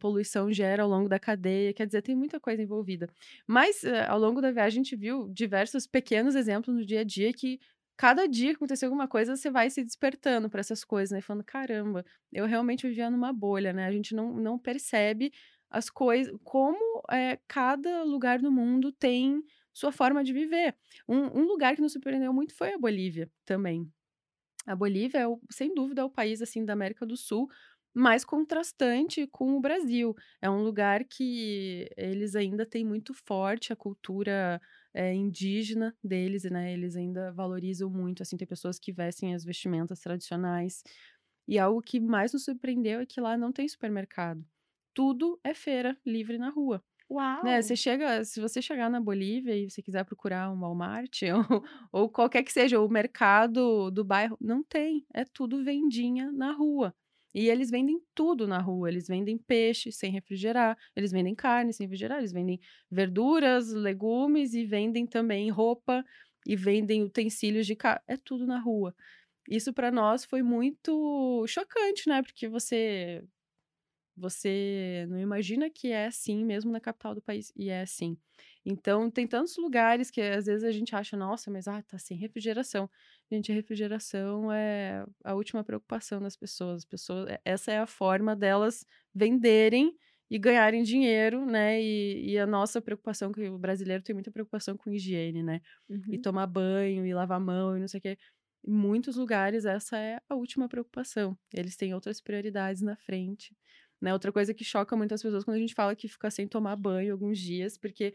poluição gera ao longo da cadeia, quer dizer, tem muita coisa envolvida. Mas eh, ao longo da viagem a gente viu diversos pequenos exemplos no dia a dia que cada dia que acontecer alguma coisa, você vai se despertando para essas coisas, né? Falando, caramba, eu realmente vivia numa bolha, né? A gente não, não percebe as coisas, como eh, cada lugar do mundo tem sua forma de viver. Um, um lugar que nos surpreendeu muito foi a Bolívia também. A Bolívia é, o- sem dúvida, é o país assim da América do Sul mais contrastante com o Brasil. É um lugar que eles ainda têm muito forte a cultura eh, indígena deles, né? Eles ainda valorizam muito, assim, tem pessoas que vestem as vestimentas tradicionais. E algo que mais nos surpreendeu é que lá não tem supermercado. Tudo é feira livre na rua. Uau! Né, você chega, se você chegar na Bolívia e você quiser procurar um Walmart ou, ou qualquer que seja o mercado do bairro, não tem, é tudo vendinha na rua. E eles vendem tudo na rua, eles vendem peixe sem refrigerar, eles vendem carne sem refrigerar, eles vendem verduras, legumes e vendem também roupa e vendem utensílios de casa, é tudo na rua. Isso para nós foi muito chocante, né? Porque você você não imagina que é assim mesmo na capital do país, e é assim. Então, tem tantos lugares que às vezes a gente acha, nossa, mas ah, tá sem refrigeração. Gente, a refrigeração é a última preocupação das pessoas. As pessoas, é- essa é a forma delas venderem e ganharem dinheiro, né? E, e a nossa preocupação, que o brasileiro tem muita preocupação com higiene, né? E Uhum. tomar banho, e lavar a mão, e não sei o quê. Em muitos lugares, essa é a última preocupação. Eles têm outras prioridades na frente. Né? Outra coisa que choca muitas pessoas quando a gente fala que fica sem tomar banho alguns dias, porque,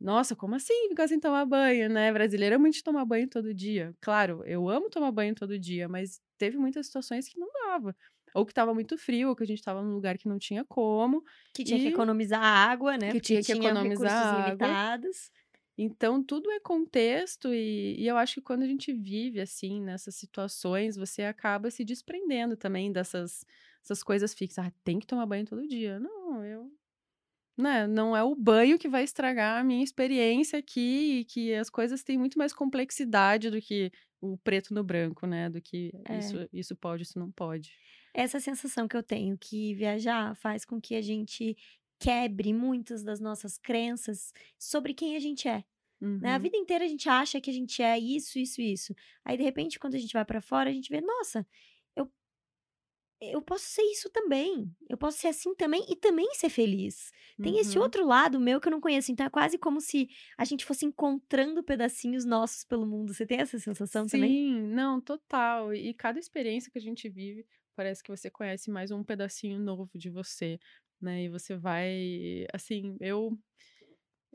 nossa, como assim ficar sem tomar banho, né? Brasileiro é muito de tomar banho todo dia. Claro, eu amo tomar banho todo dia, mas teve muitas situações que não dava. Ou que tava muito frio, ou que a gente tava num lugar que não tinha como. Que tinha que E- economizar água, né? que tinha que tinha economizar limitados. Então, tudo é contexto, e, e eu acho que quando a gente vive assim, nessas situações, você acaba se desprendendo também dessas essas coisas fixas. Ah, tem que tomar banho todo dia. Não, eu. Né, não é o banho que vai estragar a minha experiência aqui, e que as coisas têm muito mais complexidade do que o preto no branco, né? Do que É. isso, isso pode, isso não pode. Essa sensação que eu tenho, que viajar faz com que a gente quebre muitas das nossas crenças sobre quem a gente é. Né? A Uhum. vida inteira a gente acha que a gente é isso, isso, isso. Aí, de repente, quando a gente vai pra fora, a gente vê, nossa, eu, posso ser isso também. Eu posso ser assim também e também ser feliz. Tem esse Uhum. outro lado meu que eu não conheço. Então, é quase como se a gente fosse encontrando pedacinhos nossos pelo mundo. Você tem essa sensação também? Sim, não, total. E cada experiência que a gente vive, parece que você conhece mais um pedacinho novo de você, né? E você vai, assim, eu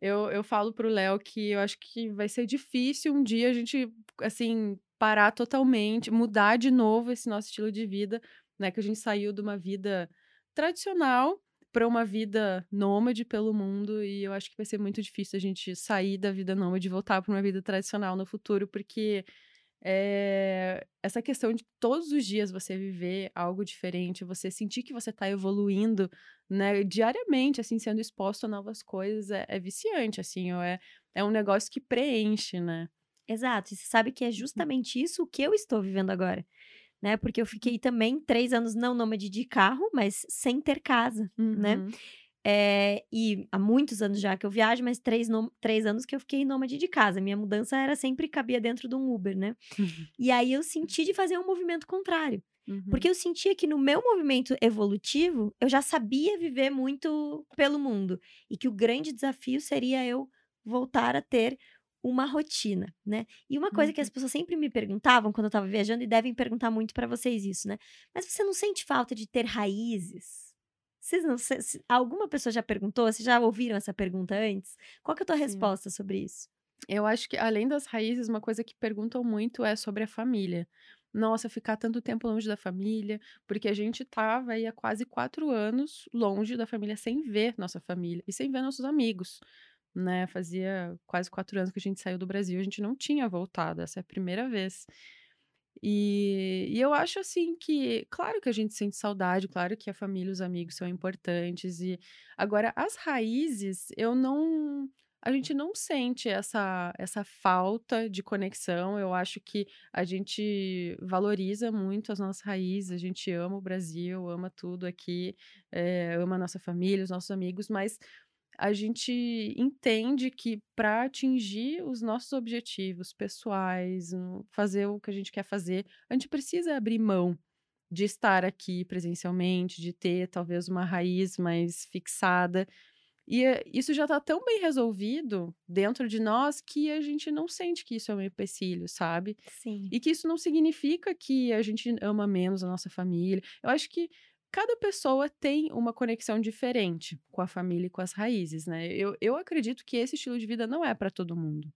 eu, eu falo pro Léo que eu acho que vai ser difícil um dia a gente, assim, parar totalmente, mudar de novo esse nosso estilo de vida, né? Que a gente saiu de uma vida tradicional para uma vida nômade pelo mundo e eu acho que vai ser muito difícil a gente sair da vida nômade e voltar para uma vida tradicional no futuro, porque é, essa questão de todos os dias você viver algo diferente, você sentir que você está evoluindo, né, diariamente, assim, sendo exposto a novas coisas, é, é viciante, assim, ou é, é um negócio que preenche, né? Exato. E você sabe que é justamente isso que eu estou vivendo agora. Né? Porque eu fiquei também três anos não nômade de carro, mas sem ter casa, né? Uhum. É, e há muitos anos já que eu viajo, mas três, três anos que eu fiquei nômade de casa. Minha mudança era sempre cabia dentro de um Uber, né? E aí eu senti de fazer um movimento contrário. Uhum. Porque eu sentia que no meu movimento evolutivo, eu já sabia viver muito pelo mundo. E que o grande desafio seria eu voltar a ter uma rotina, né? E uma coisa que as pessoas sempre me perguntavam quando eu tava viajando, e devem perguntar muito pra vocês isso, né? Mas você não sente falta de ter raízes? Vocês não, se- alguma pessoa já perguntou? Vocês já ouviram essa pergunta antes? Qual que é a tua Sim. resposta sobre isso? Eu acho que, além das raízes, uma coisa que perguntam muito é sobre a família. Nossa, ficar tanto tempo longe da família, porque a gente tava aí há quase quatro anos longe da família, sem ver nossa família e sem ver nossos amigos, né? Fazia quase quatro anos que a gente saiu do Brasil, a gente não tinha voltado, essa é a primeira vez. E, e eu acho assim que, claro que a gente sente saudade, claro que a família e os amigos são importantes, e agora as raízes, eu não. A gente não sente essa, essa falta de conexão. Eu acho que a gente valoriza muito as nossas raízes, a gente ama o Brasil, ama tudo aqui, eh, ama a nossa família, os nossos amigos, mas a gente entende que para atingir os nossos objetivos pessoais, fazer o que a gente quer fazer, a gente precisa abrir mão de estar aqui presencialmente, de ter talvez uma raiz mais fixada. E eh, isso já está tão bem resolvido dentro de nós que a gente não sente que isso é um empecilho, sabe? Sim. E que isso não significa que a gente ama menos a nossa família. Eu acho que cada pessoa tem uma conexão diferente com a família e com as raízes, né? Eu, eu acredito que esse estilo de vida não é para todo mundo.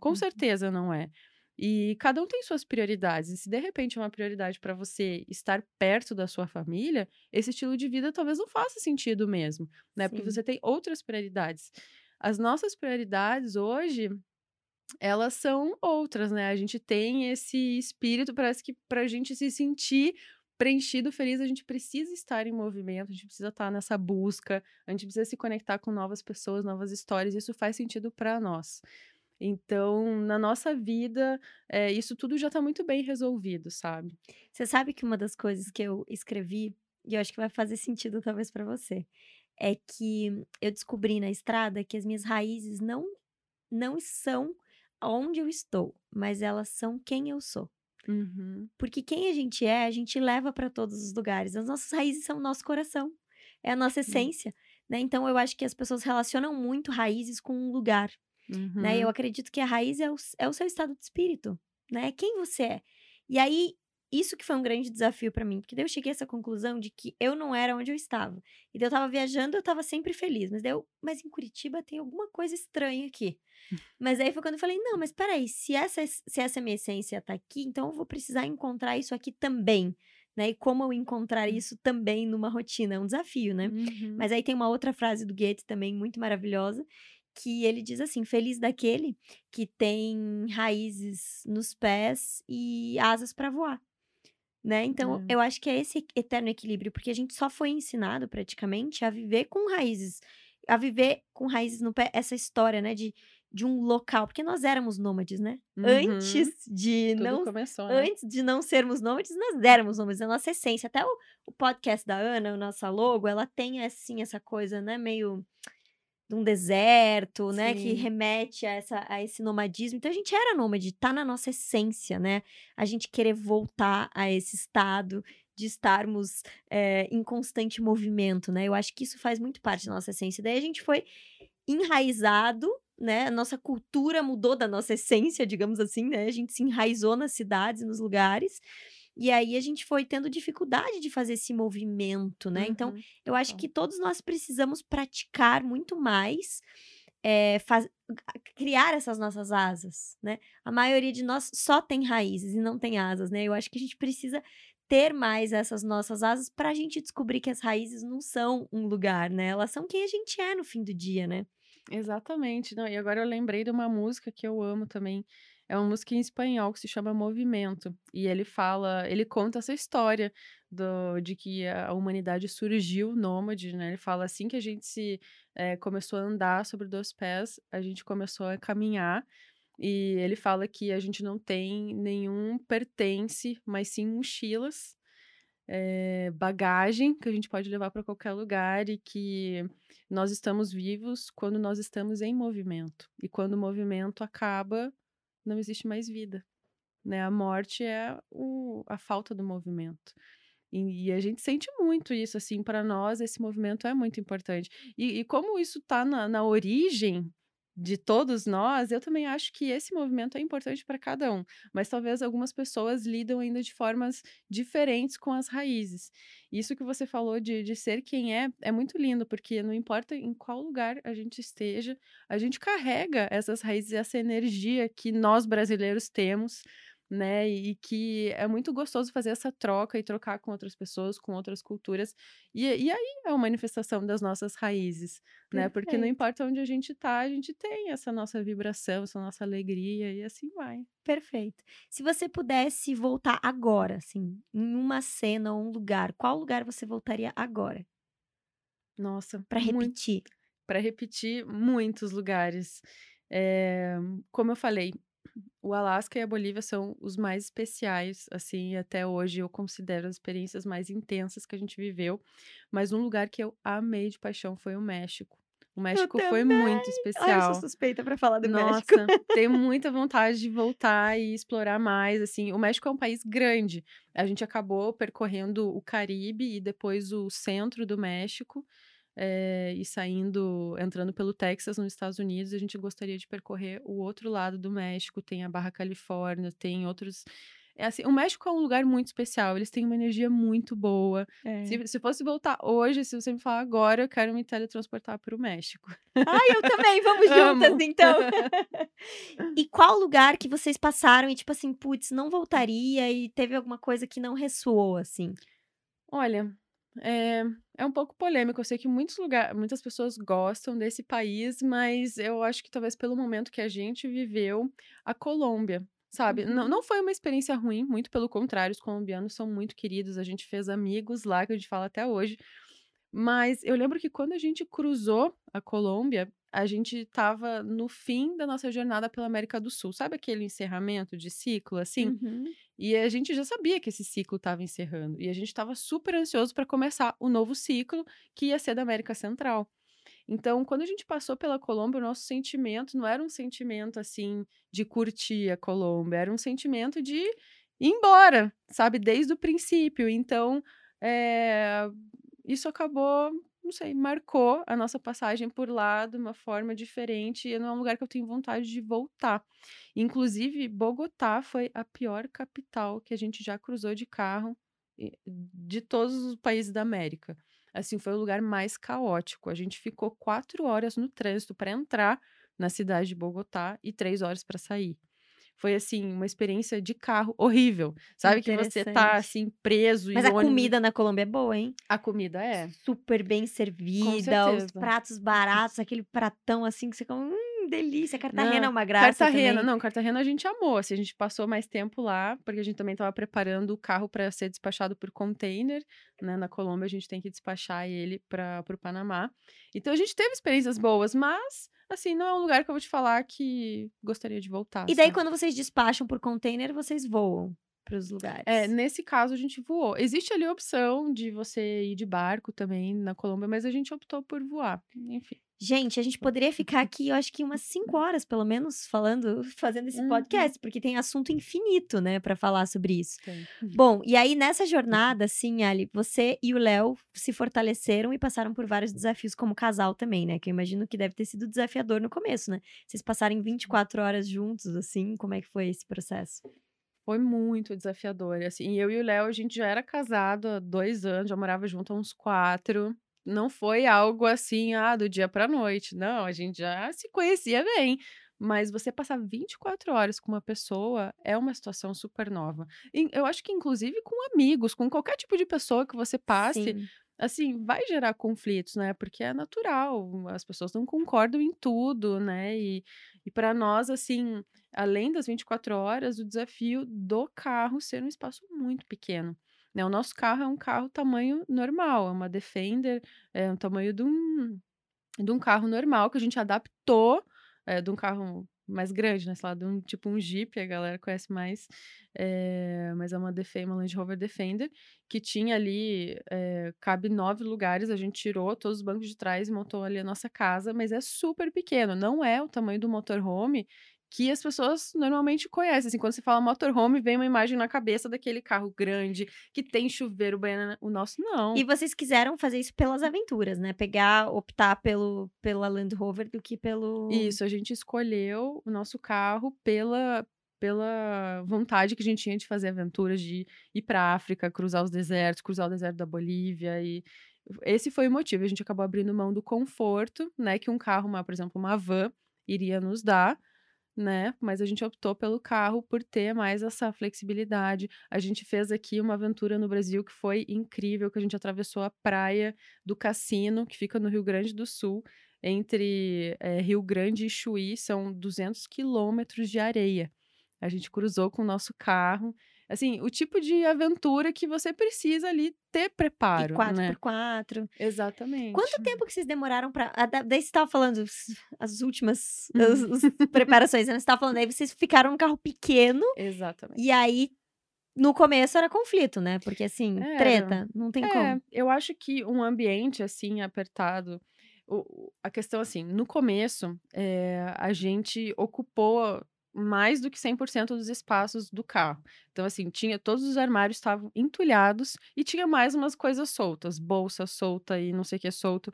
Com Uhum. certeza não é. E cada um tem suas prioridades. E se de repente é uma prioridade para você estar perto da sua família, esse estilo de vida talvez não faça sentido mesmo, né? Porque Sim. você tem outras prioridades. As nossas prioridades hoje, elas são outras, né? A gente tem esse espírito, parece que pra gente se sentir preenchido, feliz, a gente precisa estar em movimento, a gente precisa estar nessa busca, a gente precisa se conectar com novas pessoas, novas histórias, isso faz sentido para nós. Então, na nossa vida, eh, isso tudo já tá muito bem resolvido, sabe? Você sabe que uma das coisas que eu escrevi, e eu acho que vai fazer sentido talvez pra você, é que eu descobri na estrada que as minhas raízes não não são onde eu estou, mas elas são quem eu sou. Uhum. Porque quem a gente é, a gente leva pra todos os lugares. As nossas raízes são o nosso coração, é a nossa essência. né? Então eu acho que as pessoas relacionam muito raízes com um lugar, né? Eu Uhum. acredito que a raiz é o, é o seu estado de espírito, né? É Quem você é. E aí, isso que foi um grande desafio pra mim, porque daí eu cheguei a essa conclusão de que eu não era onde eu estava. E daí eu tava viajando, eu tava sempre feliz, mas daí eu, mas em Curitiba tem alguma coisa estranha aqui. Mas aí foi quando eu falei, não, mas peraí, se essa, es- se essa minha essência tá aqui, então eu vou precisar encontrar isso aqui também, né? E como eu encontrar isso também numa rotina? É um desafio, né? Uhum. Mas aí tem uma outra frase do Goethe também muito maravilhosa, que ele diz assim: feliz daquele que tem raízes nos pés e asas para voar. Né? Então, É. eu acho que é esse eterno equilíbrio, porque a gente só foi ensinado praticamente a viver com raízes, a viver com raízes no pé, essa história, né, de, de um local, porque nós éramos nômades, né? Uhum. Antes de Tudo não começou, né? antes de não sermos nômades, nós éramos nômades, a nossa essência. Até o, o podcast da Ana, o nossa logo, ela tem assim essa coisa, né, meio de um deserto, né, que Sim. remete a, essa, a esse nomadismo. Então a gente era nômade, tá na nossa essência, né? A gente querer voltar a esse estado de estarmos eh, em constante movimento, né? Eu acho que isso faz muito parte da nossa essência. Daí a gente foi enraizado, né? A nossa cultura mudou da nossa essência, digamos assim, né? A gente se enraizou nas cidades, nos lugares. E aí a gente foi tendo dificuldade de fazer esse movimento, né? Então, Uhum. eu acho que todos nós precisamos praticar muito mais, eh, faz- criar essas nossas asas, né? A maioria de nós só tem raízes e não tem asas, né? Eu acho que a gente precisa ter mais essas nossas asas para a gente descobrir que as raízes não são um lugar, né? Elas são quem a gente é no fim do dia, né? Exatamente. Não, e agora eu lembrei de uma música que eu amo também. É uma música em espanhol que se chama Movimento. E ele fala, ele conta essa história do, de que a humanidade surgiu nômade, né? Ele fala assim que a gente se eh, começou a andar sobre dois pés, a gente começou a caminhar. E ele fala que a gente não tem nenhum pertence, mas sim mochilas, eh, bagagem que a gente pode levar para qualquer lugar e que nós estamos vivos quando nós estamos em movimento. E quando o movimento acaba, não existe mais vida. Né? A morte é o- a falta do movimento. E, e a gente sente muito isso, assim, para nós esse movimento é muito importante. E, e como isso está na, na origem de todos nós, eu também acho que esse movimento é importante para cada um. Mas talvez algumas pessoas lidam ainda de formas diferentes com as raízes. Isso que você falou de, de ser quem é, é muito lindo, porque não importa em qual lugar a gente esteja, a gente carrega essas raízes, essa energia que nós brasileiros temos, né? E que é muito gostoso fazer essa troca e trocar com outras pessoas, com outras culturas. E, e aí é uma manifestação das nossas raízes, né? Porque não Perfeito. importa onde a gente tá, a gente tem essa nossa vibração, essa nossa alegria, e assim vai. Perfeito. Se você pudesse voltar agora, assim, em uma cena ou um lugar, qual lugar você voltaria agora? Nossa, muito. repetir. para repetir muitos lugares. Eh, como eu falei, o Alasca e a Bolívia são os mais especiais, assim, até hoje eu considero as experiências mais intensas que a gente viveu. Mas um lugar que eu amei de paixão foi o México. O México foi muito Ai, eu especial. sou suspeita pra falar do México. Nossa, tenho muita vontade de voltar e explorar mais, assim. O México é um país grande. A gente acabou percorrendo o Caribe e depois o centro do México. Eh, e saindo, entrando pelo Texas, nos Estados Unidos, a gente gostaria de percorrer o outro lado do México. Tem a Barra Califórnia, tem outros. É assim, o México é um lugar muito especial. Eles têm uma energia muito boa. É. Se, se fosse voltar hoje, se você me falar agora, eu quero me teletransportar para o México. Ai, eu também, vamos Amo. juntas, então. e qual lugar que vocês passaram e, tipo assim, putz, não voltaria e teve alguma coisa que não ressoou, assim? Olha, é, é um pouco polêmico. Eu sei que muitos lugares, muitas pessoas gostam desse país, mas eu acho que talvez pelo momento que a gente viveu, a Colômbia, sabe? Não, Uhum. não foi uma experiência ruim, muito pelo contrário, os colombianos são muito queridos, a gente fez amigos lá, que a gente fala até hoje. Mas eu lembro que quando a gente cruzou a Colômbia, a gente estava no fim da nossa jornada pela América do Sul. Sabe aquele encerramento de ciclo, assim? Uhum. E a gente já sabia que esse ciclo estava encerrando. E a gente estava super ansioso para começar o novo ciclo, que ia ser da América Central. Então, quando a gente passou pela Colômbia, o nosso sentimento não era um sentimento assim de curtir a Colômbia, era um sentimento de ir embora, sabe, desde o princípio. Então, é, isso acabou não sei, marcou a nossa passagem por lá de uma forma diferente e não é um lugar que eu tenho vontade de voltar. Inclusive, Bogotá foi a pior capital que a gente já cruzou de carro de todos os países da América. Assim, foi o lugar mais caótico. A gente ficou quatro horas no trânsito para entrar na cidade de Bogotá e três horas para sair. Foi assim, uma experiência de carro horrível. Sabe que você tá assim preso Mas e a ônibus- comida na Colômbia é boa, hein? a comida é. Super bem servida, os pratos baratos, aquele pratão assim que você come. Hum, delícia. Cartagena Não, é uma graça. Cartagena, também. não, Cartagena a gente amou. Assim, a gente passou mais tempo lá, porque a gente também estava preparando o carro para ser despachado por container, né? Na Colômbia a gente tem que despachar ele para o Panamá. Então a gente teve experiências boas, mas assim, não é um lugar que eu vou te falar que gostaria de voltar. E daí, sabe? quando vocês despacham por container, vocês voam para os lugares. É, nesse caso a gente voou. Existe ali a opção de você ir de barco também na Colômbia, mas a gente optou por voar. Enfim. Gente, a gente poderia ficar aqui, eu acho que umas cinco horas, pelo menos, falando, fazendo esse Uhum. podcast, porque tem assunto infinito, né, para falar sobre isso. Tem. Bom, e aí nessa jornada, assim, Ali, você e o Léo se fortaleceram e passaram por vários desafios como casal também, né? Que eu imagino que deve ter sido desafiador no começo, né? Vocês passarem 24 horas juntos, assim, como é que foi esse processo? Foi muito desafiador. Assim, eu e o Léo, a gente já era casado há dois anos, já morava junto há uns quatro. Não foi algo assim, ah, do dia pra noite. Não, a gente já se conhecia bem. Mas você passar 24 horas com uma pessoa é uma situação super nova. E eu acho que, inclusive, com amigos, com qualquer tipo de pessoa que você passe, Sim. assim, vai gerar conflitos, né? Porque é natural, as pessoas não concordam em tudo, né? E, e para nós, assim, além das 24 horas, o desafio do carro ser um espaço muito pequeno. Né? O nosso carro é um carro tamanho normal, é uma Defender, é um tamanho de um, de um carro normal que a gente adaptou é, de um carro mais grande, né? Sei lá, de um tipo um Jeep, a galera conhece mais, é, mas é uma Defender, uma Land Rover Defender, que tinha ali, é, cabe nove lugares, a gente tirou todos os bancos de trás e montou ali a nossa casa, mas é super pequeno, não é o tamanho do motorhome que as pessoas normalmente conhecem. Assim, quando você fala motorhome, vem uma imagem na cabeça daquele carro grande, que tem chuveiro, banheiro, o nosso não. E vocês quiseram fazer isso pelas aventuras, né? Pegar, optar pelo, pela Land Rover do que pelo. Isso, a gente escolheu o nosso carro pela pela vontade que a gente tinha de fazer aventuras, de ir para África, cruzar os desertos, cruzar o deserto da Bolívia e esse foi o motivo. A gente acabou abrindo mão do conforto, né, que um carro, uma, por exemplo, uma van iria nos dar, né? Mas a gente optou pelo carro por ter mais essa flexibilidade. A gente fez aqui uma aventura no Brasil que foi incrível, que a gente atravessou a praia do Cassino, que fica no Rio Grande do Sul, entre eh, Rio Grande e Chuí, são 200 quilômetros de areia. A gente cruzou com o nosso carro. Assim, o tipo de aventura que você precisa ali ter preparo, E 4x4. né? Exatamente. Quanto tempo que vocês demoraram pra. da- Daí você tava falando as últimas Uhum. as- as preparações, né? Você tava falando, aí vocês ficaram num carro pequeno Exatamente. e aí no começo era conflito, né? Porque assim, Era. treta, não tem É, como. eu acho que um ambiente assim apertado, o- a questão assim, no começo, eh, a gente ocupou mais do que 100% dos espaços do carro. Então assim, tinha todos os armários estavam entulhados e tinha mais umas coisas soltas, bolsa solta e não sei o que solto.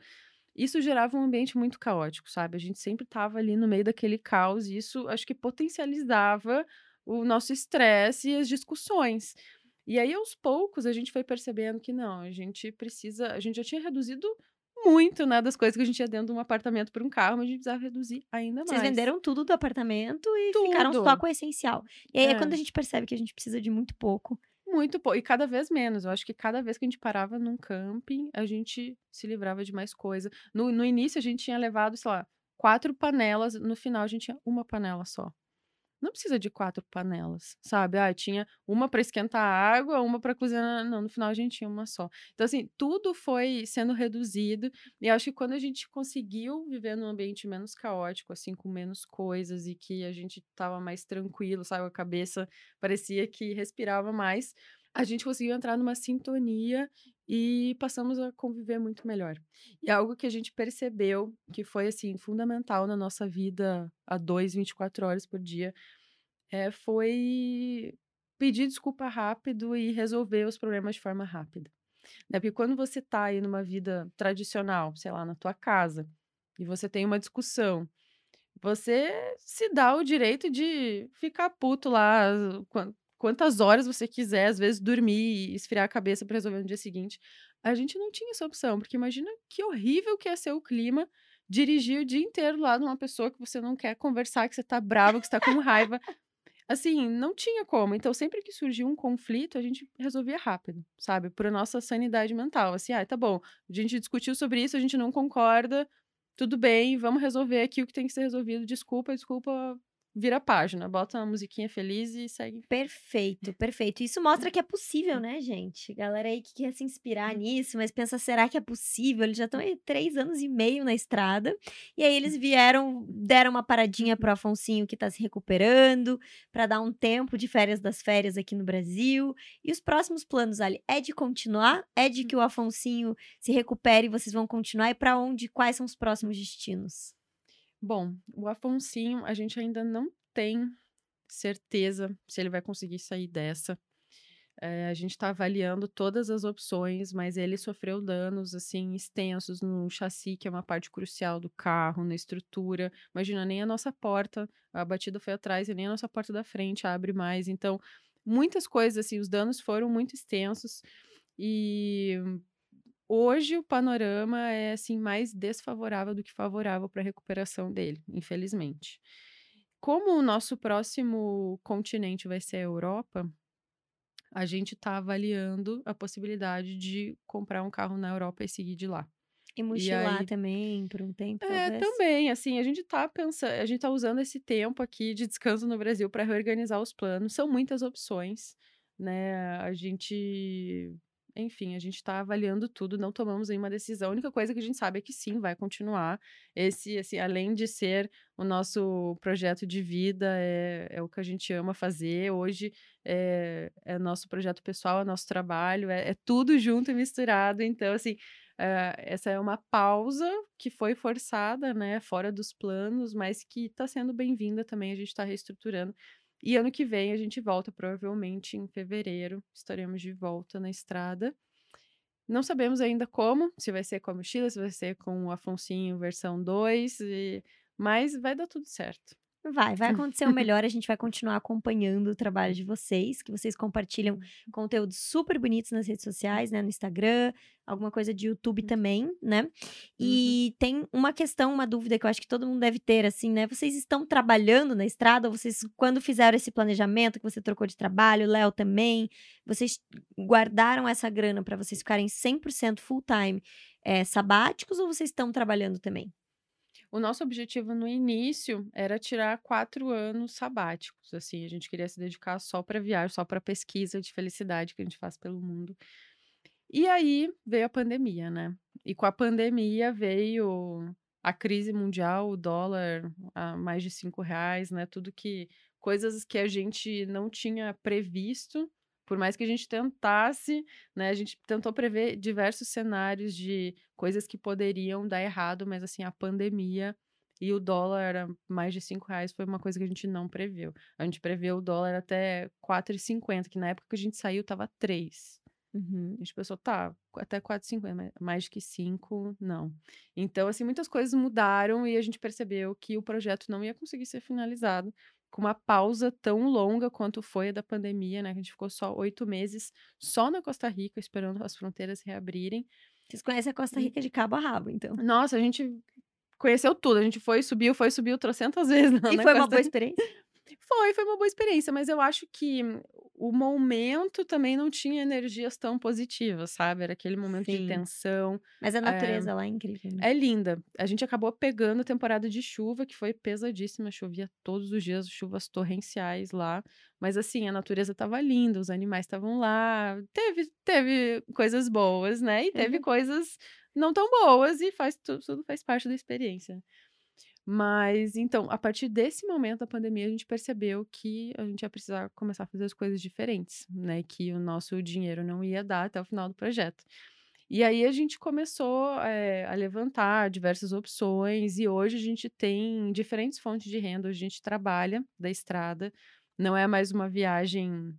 Isso gerava um ambiente muito caótico, sabe? A gente sempre estava ali no meio daquele caos e isso acho que potencializava o nosso estresse e as discussões. E aí, aos poucos, a gente foi percebendo que não, a gente precisa. A gente já tinha reduzido muito, né, das coisas que a gente tinha dentro de um apartamento para um carro, mas a gente precisava reduzir ainda Vocês mais. venderam tudo do apartamento e ficaram Tudo. só com o essencial. E aí é É. quando a gente percebe que a gente precisa de muito pouco. Muito pouco. E cada vez menos. Eu acho que cada vez que a gente parava num camping, a gente se livrava de mais coisa. No, no início, a gente tinha levado, sei lá, quatro panelas. No final, a gente tinha uma panela só. Não precisa de quatro panelas, sabe? Ah, tinha uma para esquentar a água, uma para cozinhar. Não, no final a gente tinha uma só. Então, assim, tudo foi sendo reduzido. E acho que quando a gente conseguiu viver num ambiente menos caótico, assim, com menos coisas e que a gente tava mais tranquilo, sabe? A cabeça parecia que respirava mais, a gente conseguiu entrar numa sintonia e passamos a conviver muito melhor. E algo que a gente percebeu que foi assim fundamental na nossa vida a dois, 24 horas por dia, é, foi pedir desculpa rápido e resolver os problemas de forma rápida. Né? Porque quando você tá aí numa vida tradicional, sei lá, na tua casa, e você tem uma discussão, você se dá o direito de ficar puto lá quantas horas você quiser, às vezes dormir e esfriar a cabeça para resolver no dia seguinte. A gente não tinha essa opção, porque imagina que horrível que é ser o clima dirigir o dia inteiro lá numa pessoa que você não quer conversar, que você tá bravo, que você tá com raiva. Assim, não tinha como. Então, sempre que surgia um conflito, a gente resolvia rápido, sabe? Por nossa sanidade mental. Assim, ah, tá bom, a gente discutiu sobre isso, a gente não concorda, tudo bem, vamos resolver aqui o que tem que ser resolvido. Desculpa, desculpa, vira a página, bota uma musiquinha feliz e segue. Perfeito, perfeito. Isso mostra que é possível, né, gente? Galera aí que quer se inspirar nisso, mas pensa, será que é possível? Eles já estão aí três anos e meio na estrada. E aí eles vieram, deram uma paradinha pro Afonsinho que tá se recuperando, para dar um tempo de férias das férias aqui no Brasil. E os próximos planos, Ali, é de continuar? É de que o Afonsinho se recupere e vocês vão continuar? E para onde? Quais são os próximos destinos? Bom, o Afonsinho, a gente ainda não tem certeza se ele vai conseguir sair dessa. Eh, a gente está avaliando todas as opções, mas ele sofreu danos assim extensos no chassi, que é uma parte crucial do carro, na estrutura. Imagina, nem a nossa porta, a batida foi atrás e nem a nossa porta da frente abre mais. Então, muitas coisas assim, os danos foram muito extensos e hoje o panorama é assim mais desfavorável do que favorável para a recuperação dele, infelizmente. Como o nosso próximo continente vai ser a Europa, a gente está avaliando a possibilidade de comprar um carro na Europa e seguir de lá. E mochilar aí- também por um tempo, É, talvez? também, assim, a gente tá pensando, a gente tá usando esse tempo aqui de descanso no Brasil para reorganizar os planos. São muitas opções, né? A gente, enfim, a gente tá avaliando tudo, não tomamos nenhuma decisão. A única coisa que a gente sabe é que sim, vai continuar. Esse, assim, além de ser o nosso projeto de vida, é, é o que a gente ama fazer. Hoje é, é nosso projeto pessoal, é nosso trabalho, é, é tudo junto e misturado. Então, assim, eh, essa é uma pausa que foi forçada, né, fora dos planos, mas que está sendo bem-vinda também. A gente está reestruturando. E ano que vem a gente volta, provavelmente em fevereiro, estaremos de volta na estrada. Não sabemos ainda como, se vai ser com a mochila, se vai ser com o Afonsinho versão 2, e- mas vai dar tudo certo. Vai, vai acontecer o melhor. A gente vai continuar acompanhando o trabalho de vocês, que vocês compartilham conteúdos super bonitos nas redes sociais, né? No Instagram, alguma coisa de YouTube também, né? E tem uma questão, uma dúvida que eu acho que todo mundo deve ter, assim, né? Vocês estão trabalhando na estrada? Ou vocês, quando fizeram esse planejamento, que você trocou de trabalho, Léo também, vocês guardaram essa grana para vocês ficarem 100% full time eh, sabáticos ou vocês estão trabalhando também? O nosso objetivo no início era tirar quatro anos sabáticos, assim, a gente queria se dedicar só para viagem, só para pesquisa de felicidade que a gente faz pelo mundo. E aí veio a pandemia, né? E com a pandemia veio a crise mundial, o dólar a mais de cinco reais, né? Tudo que coisas que a gente não tinha previsto, por mais que a gente tentasse, né? A gente tentou prever diversos cenários de coisas que poderiam dar errado, mas assim, a pandemia e o dólar era mais de cinco reais foi uma coisa que a gente não previu. A gente preveu o dólar até 4,50, que na época que a gente saiu tava 3. Uhum. A gente pensou, tá, até 4,50, mas mais que 5, não. Então, assim, muitas coisas mudaram e a gente percebeu que o projeto não ia conseguir ser finalizado com uma pausa tão longa quanto foi a da pandemia, né? Que a gente ficou só oito meses só na Costa Rica, esperando as fronteiras reabrirem. Vocês conhecem a Costa Rica de cabo a rabo, então. Nossa, a gente conheceu tudo. A gente foi, subiu, foi, subiu trocentas vezes. E foi uma Costa boa Rica. experiência? Foi, foi uma boa experiência, mas eu acho que o momento também não tinha energias tão positivas, sabe? Era aquele momento Sim. de tensão. Mas a natureza lá é incrível. né? É linda. A gente acabou pegando a temporada de chuva, que foi pesadíssima, chovia todos os dias, chuvas torrenciais lá. Mas assim, a natureza estava linda, os animais estavam lá. Teve, teve coisas boas, né? E teve Uhum. coisas não tão boas, e faz tudo, tudo faz parte da experiência. Mas então, a partir desse momento da pandemia, a gente percebeu que a gente ia precisar começar a fazer as coisas diferentes, né? Que o nosso dinheiro não ia dar até o final do projeto. E aí a gente começou eh, a levantar diversas opções, e hoje a gente tem diferentes fontes de renda. A gente trabalha da estrada, não é mais uma viagem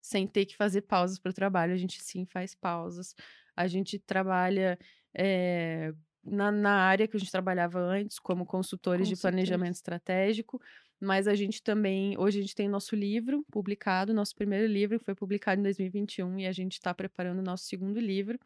sem ter que fazer pausas para o trabalho. A gente sim faz pausas. A gente trabalha eh, na, na área que a gente trabalhava antes, como consultores de planejamento estratégico, mas a gente também, hoje a gente tem nosso livro publicado, nosso primeiro livro foi publicado em 2021 e a gente está preparando o nosso segundo livro.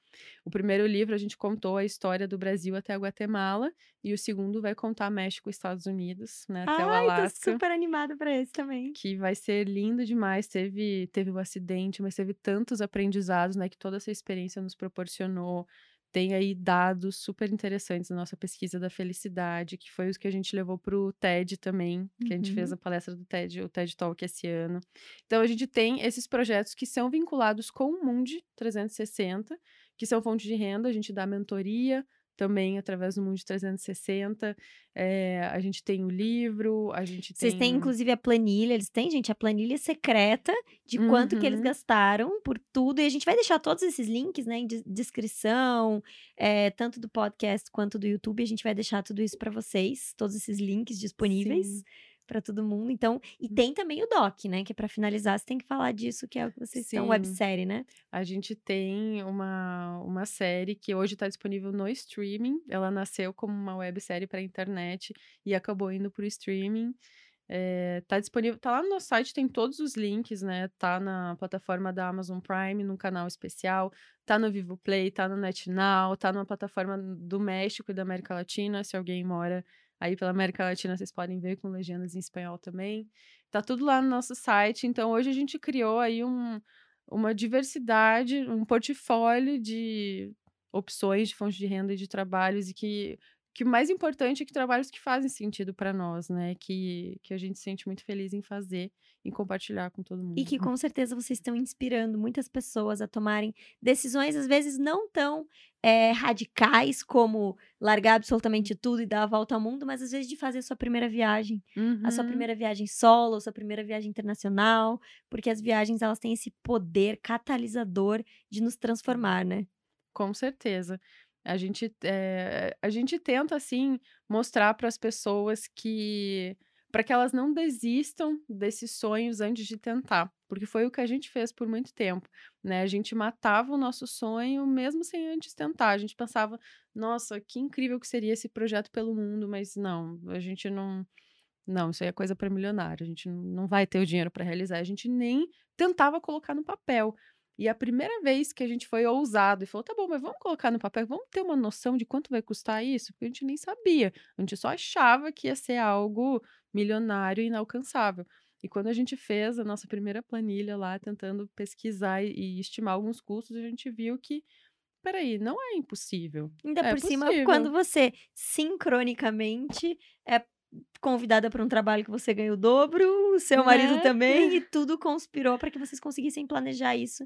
O primeiro livro a gente contou a história do Brasil até a Guatemala e o segundo vai contar México e Estados Unidos, né, até o Ai, tô Alasca. super animada pra esse também. Que vai ser lindo demais. Teve, teve o acidente, mas teve tantos aprendizados, né? Que toda essa experiência nos proporcionou. Tem aí dados super interessantes na nossa pesquisa da felicidade, que foi os que a gente levou para o TED também, que a gente fez Uhum. a palestra do TED, o TED Talk esse ano. Então a gente tem esses projetos que são vinculados com o Mundi 360, que são fontes de renda, a gente dá mentoria também através do Mundi 360. eh, a gente tem o livro, a gente Vocês têm, tem- inclusive, a planilha. Eles têm, gente, a planilha secreta de quanto que eles Uhum. gastaram por tudo. E a gente vai deixar todos esses links, né, em des- descrição, é, tanto do podcast quanto do YouTube. A gente vai deixar tudo isso pra vocês, todos esses links disponíveis Sim. Pra todo mundo. Então, e tem também o doc, né, que é pra finalizar, você tem que falar disso, que é o que vocês Sim. websérie, né? A gente tem uma, uma série que hoje está disponível no streaming. Ela nasceu como uma websérie para internet e acabou indo para o streaming. É, tá disponível, tá lá no nosso site, tem todos os links, né? Tá na plataforma da Amazon Prime, num canal especial, tá no Vivo Play, tá no NetNow, tá numa plataforma do México e da América Latina. Se alguém mora aí pela América Latina, vocês podem ver com legendas em espanhol também. Tá tudo lá no nosso site. Então, hoje a gente criou aí um, uma diversidade, um portfólio de opções de fontes de renda e de trabalhos e que que o mais importante é que trabalhos que fazem sentido para nós, né? Que, que a gente se sente muito feliz em fazer e compartilhar com todo mundo. E que com certeza vocês estão inspirando muitas pessoas a tomarem decisões, às vezes, não tão eh, radicais como largar absolutamente tudo e dar a volta ao mundo, mas às vezes de fazer a sua primeira viagem. A sua Uhum. primeira viagem solo, a sua primeira viagem internacional, porque as viagens elas têm esse poder catalisador de nos transformar, né? Com certeza. A gente, eh, a gente tenta, assim, mostrar para as pessoas que. para que elas não desistam desses sonhos antes de tentar. Porque foi o que a gente fez por muito tempo, né? A gente matava o nosso sonho mesmo sem antes tentar. A gente pensava, nossa, que incrível que seria esse projeto pelo mundo, mas não, a gente não. Não, isso aí é coisa para milionário. A gente não vai ter o dinheiro para realizar. A gente nem tentava colocar no papel. E a primeira vez que a gente foi ousado e falou, tá bom, mas vamos colocar no papel, vamos ter uma noção de quanto vai custar isso? Porque a gente nem sabia. A gente só achava que ia ser algo milionário e inalcançável. E quando a gente fez a nossa primeira planilha lá, tentando pesquisar e, estimar alguns custos, a gente viu que, peraí, não é impossível. Ainda É por cima, possível. quando você sincronicamente é convidada para um trabalho que você ganha o dobro, o seu marido Né? também, e tudo conspirou para que vocês conseguissem planejar isso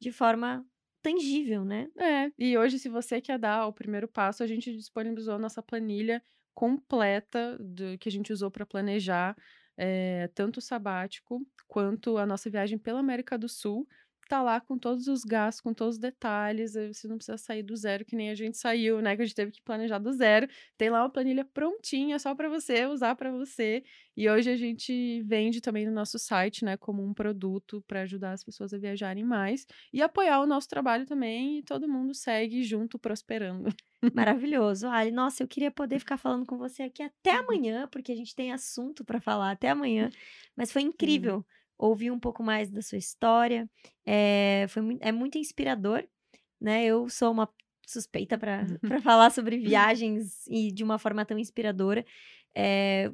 de forma tangível, né? É, e hoje, se você quer dar o primeiro passo, a gente disponibilizou a nossa planilha completa do que a gente usou para planejar eh, tanto o sabático quanto a nossa viagem pela América do Sul. Tá lá com todos os gastos, com todos os detalhes. aí Você não precisa sair do zero, que nem a gente saiu, né? Que a gente teve que planejar do zero. Tem lá uma planilha prontinha só para você usar para você. E hoje a gente vende também no nosso site, né? Como um produto para ajudar as pessoas a viajarem mais e apoiar o nosso trabalho também. E todo mundo segue junto, prosperando. Maravilhoso. Ali, nossa, eu queria poder ficar falando com você aqui até Uhum. amanhã, porque a gente tem assunto para falar até amanhã. Mas foi incrível ouvir um pouco mais da sua história. É, foi mui- é muito inspirador, né? Eu sou uma suspeita para falar sobre viagens e de uma forma tão inspiradora. É,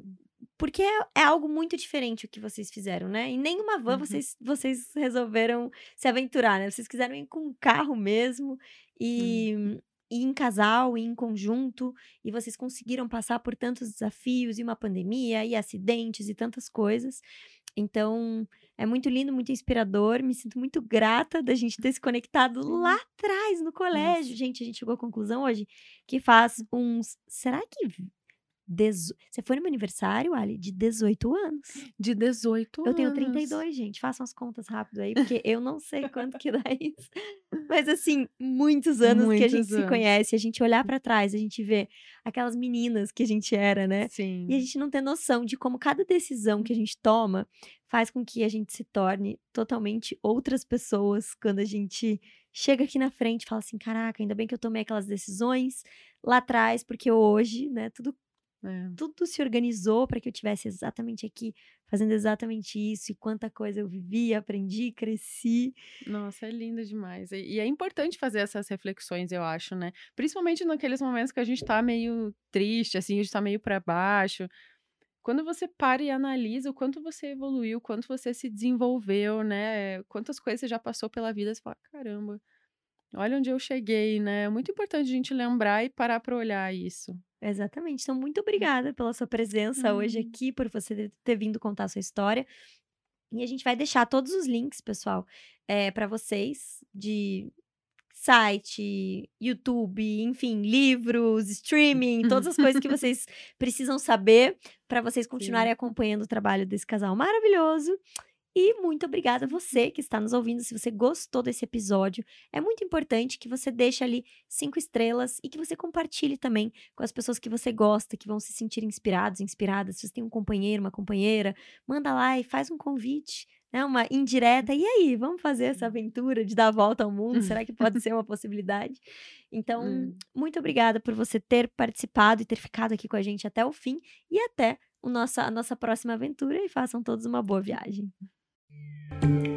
porque é, é algo muito diferente o que vocês fizeram, né? Em nenhuma van Uhum. vocês, vocês resolveram se aventurar, né? Vocês quiseram ir com um carro mesmo e, e em casal, e em conjunto, e vocês conseguiram passar por tantos desafios, e uma pandemia, e acidentes, e tantas coisas. Então, é muito lindo, muito inspirador. Me sinto muito grata da gente ter se conectado lá atrás, no colégio. Gente, a gente chegou à conclusão hoje que faz uns. Será que dezo... Você foi no meu aniversário, Ali, de 18 anos. De 18 anos. Eu tenho 32, gente. Façam as contas rápido aí, porque eu não sei quanto que dá isso. Mas, assim, muitos anos que a gente Muitos se anos. conhece, a gente olhar pra trás, a gente vê aquelas meninas que a gente era, né? Sim. E a gente não tem noção de como cada decisão que a gente toma faz com que a gente se torne totalmente outras pessoas quando a gente chega aqui na frente e fala assim: caraca, ainda bem que eu tomei aquelas decisões lá atrás, porque hoje, né, tudo, É. tudo se organizou para que eu tivesse exatamente aqui, fazendo exatamente isso, e quanta coisa eu vivi, aprendi, cresci. Nossa, é lindo demais. E, e é importante fazer essas reflexões, eu acho, né? Principalmente naqueles momentos que a gente tá meio triste, assim, a gente tá meio para baixo. Quando você para e analisa o quanto você evoluiu, o quanto você se desenvolveu, né? Quantas coisas você já passou pela vida, você fala, caramba, olha onde eu cheguei, né? É muito importante a gente lembrar e parar para olhar isso. Exatamente. Então, muito obrigada pela sua presença hoje Hum. aqui, por você ter vindo contar a sua história. E a gente vai deixar todos os links, pessoal, para vocês, de site, YouTube, enfim, livros, streaming, todas as coisas que vocês precisam saber para vocês continuarem acompanhando o trabalho desse casal maravilhoso. E muito obrigada a você que está nos ouvindo. Se você gostou desse episódio, é muito importante que você deixe ali cinco estrelas e que você compartilhe também com as pessoas que você gosta, que vão se sentir inspirados, inspiradas. Se você tem um companheiro, uma companheira, manda lá e faz um convite, né? Uma indireta. E aí, vamos fazer essa aventura de dar a volta ao mundo? Será que pode ser uma possibilidade? Então, Hum. muito obrigada por você ter participado e ter ficado aqui com a gente até o fim e até o nossa, a nossa próxima aventura e façam todos uma boa viagem. Thank you.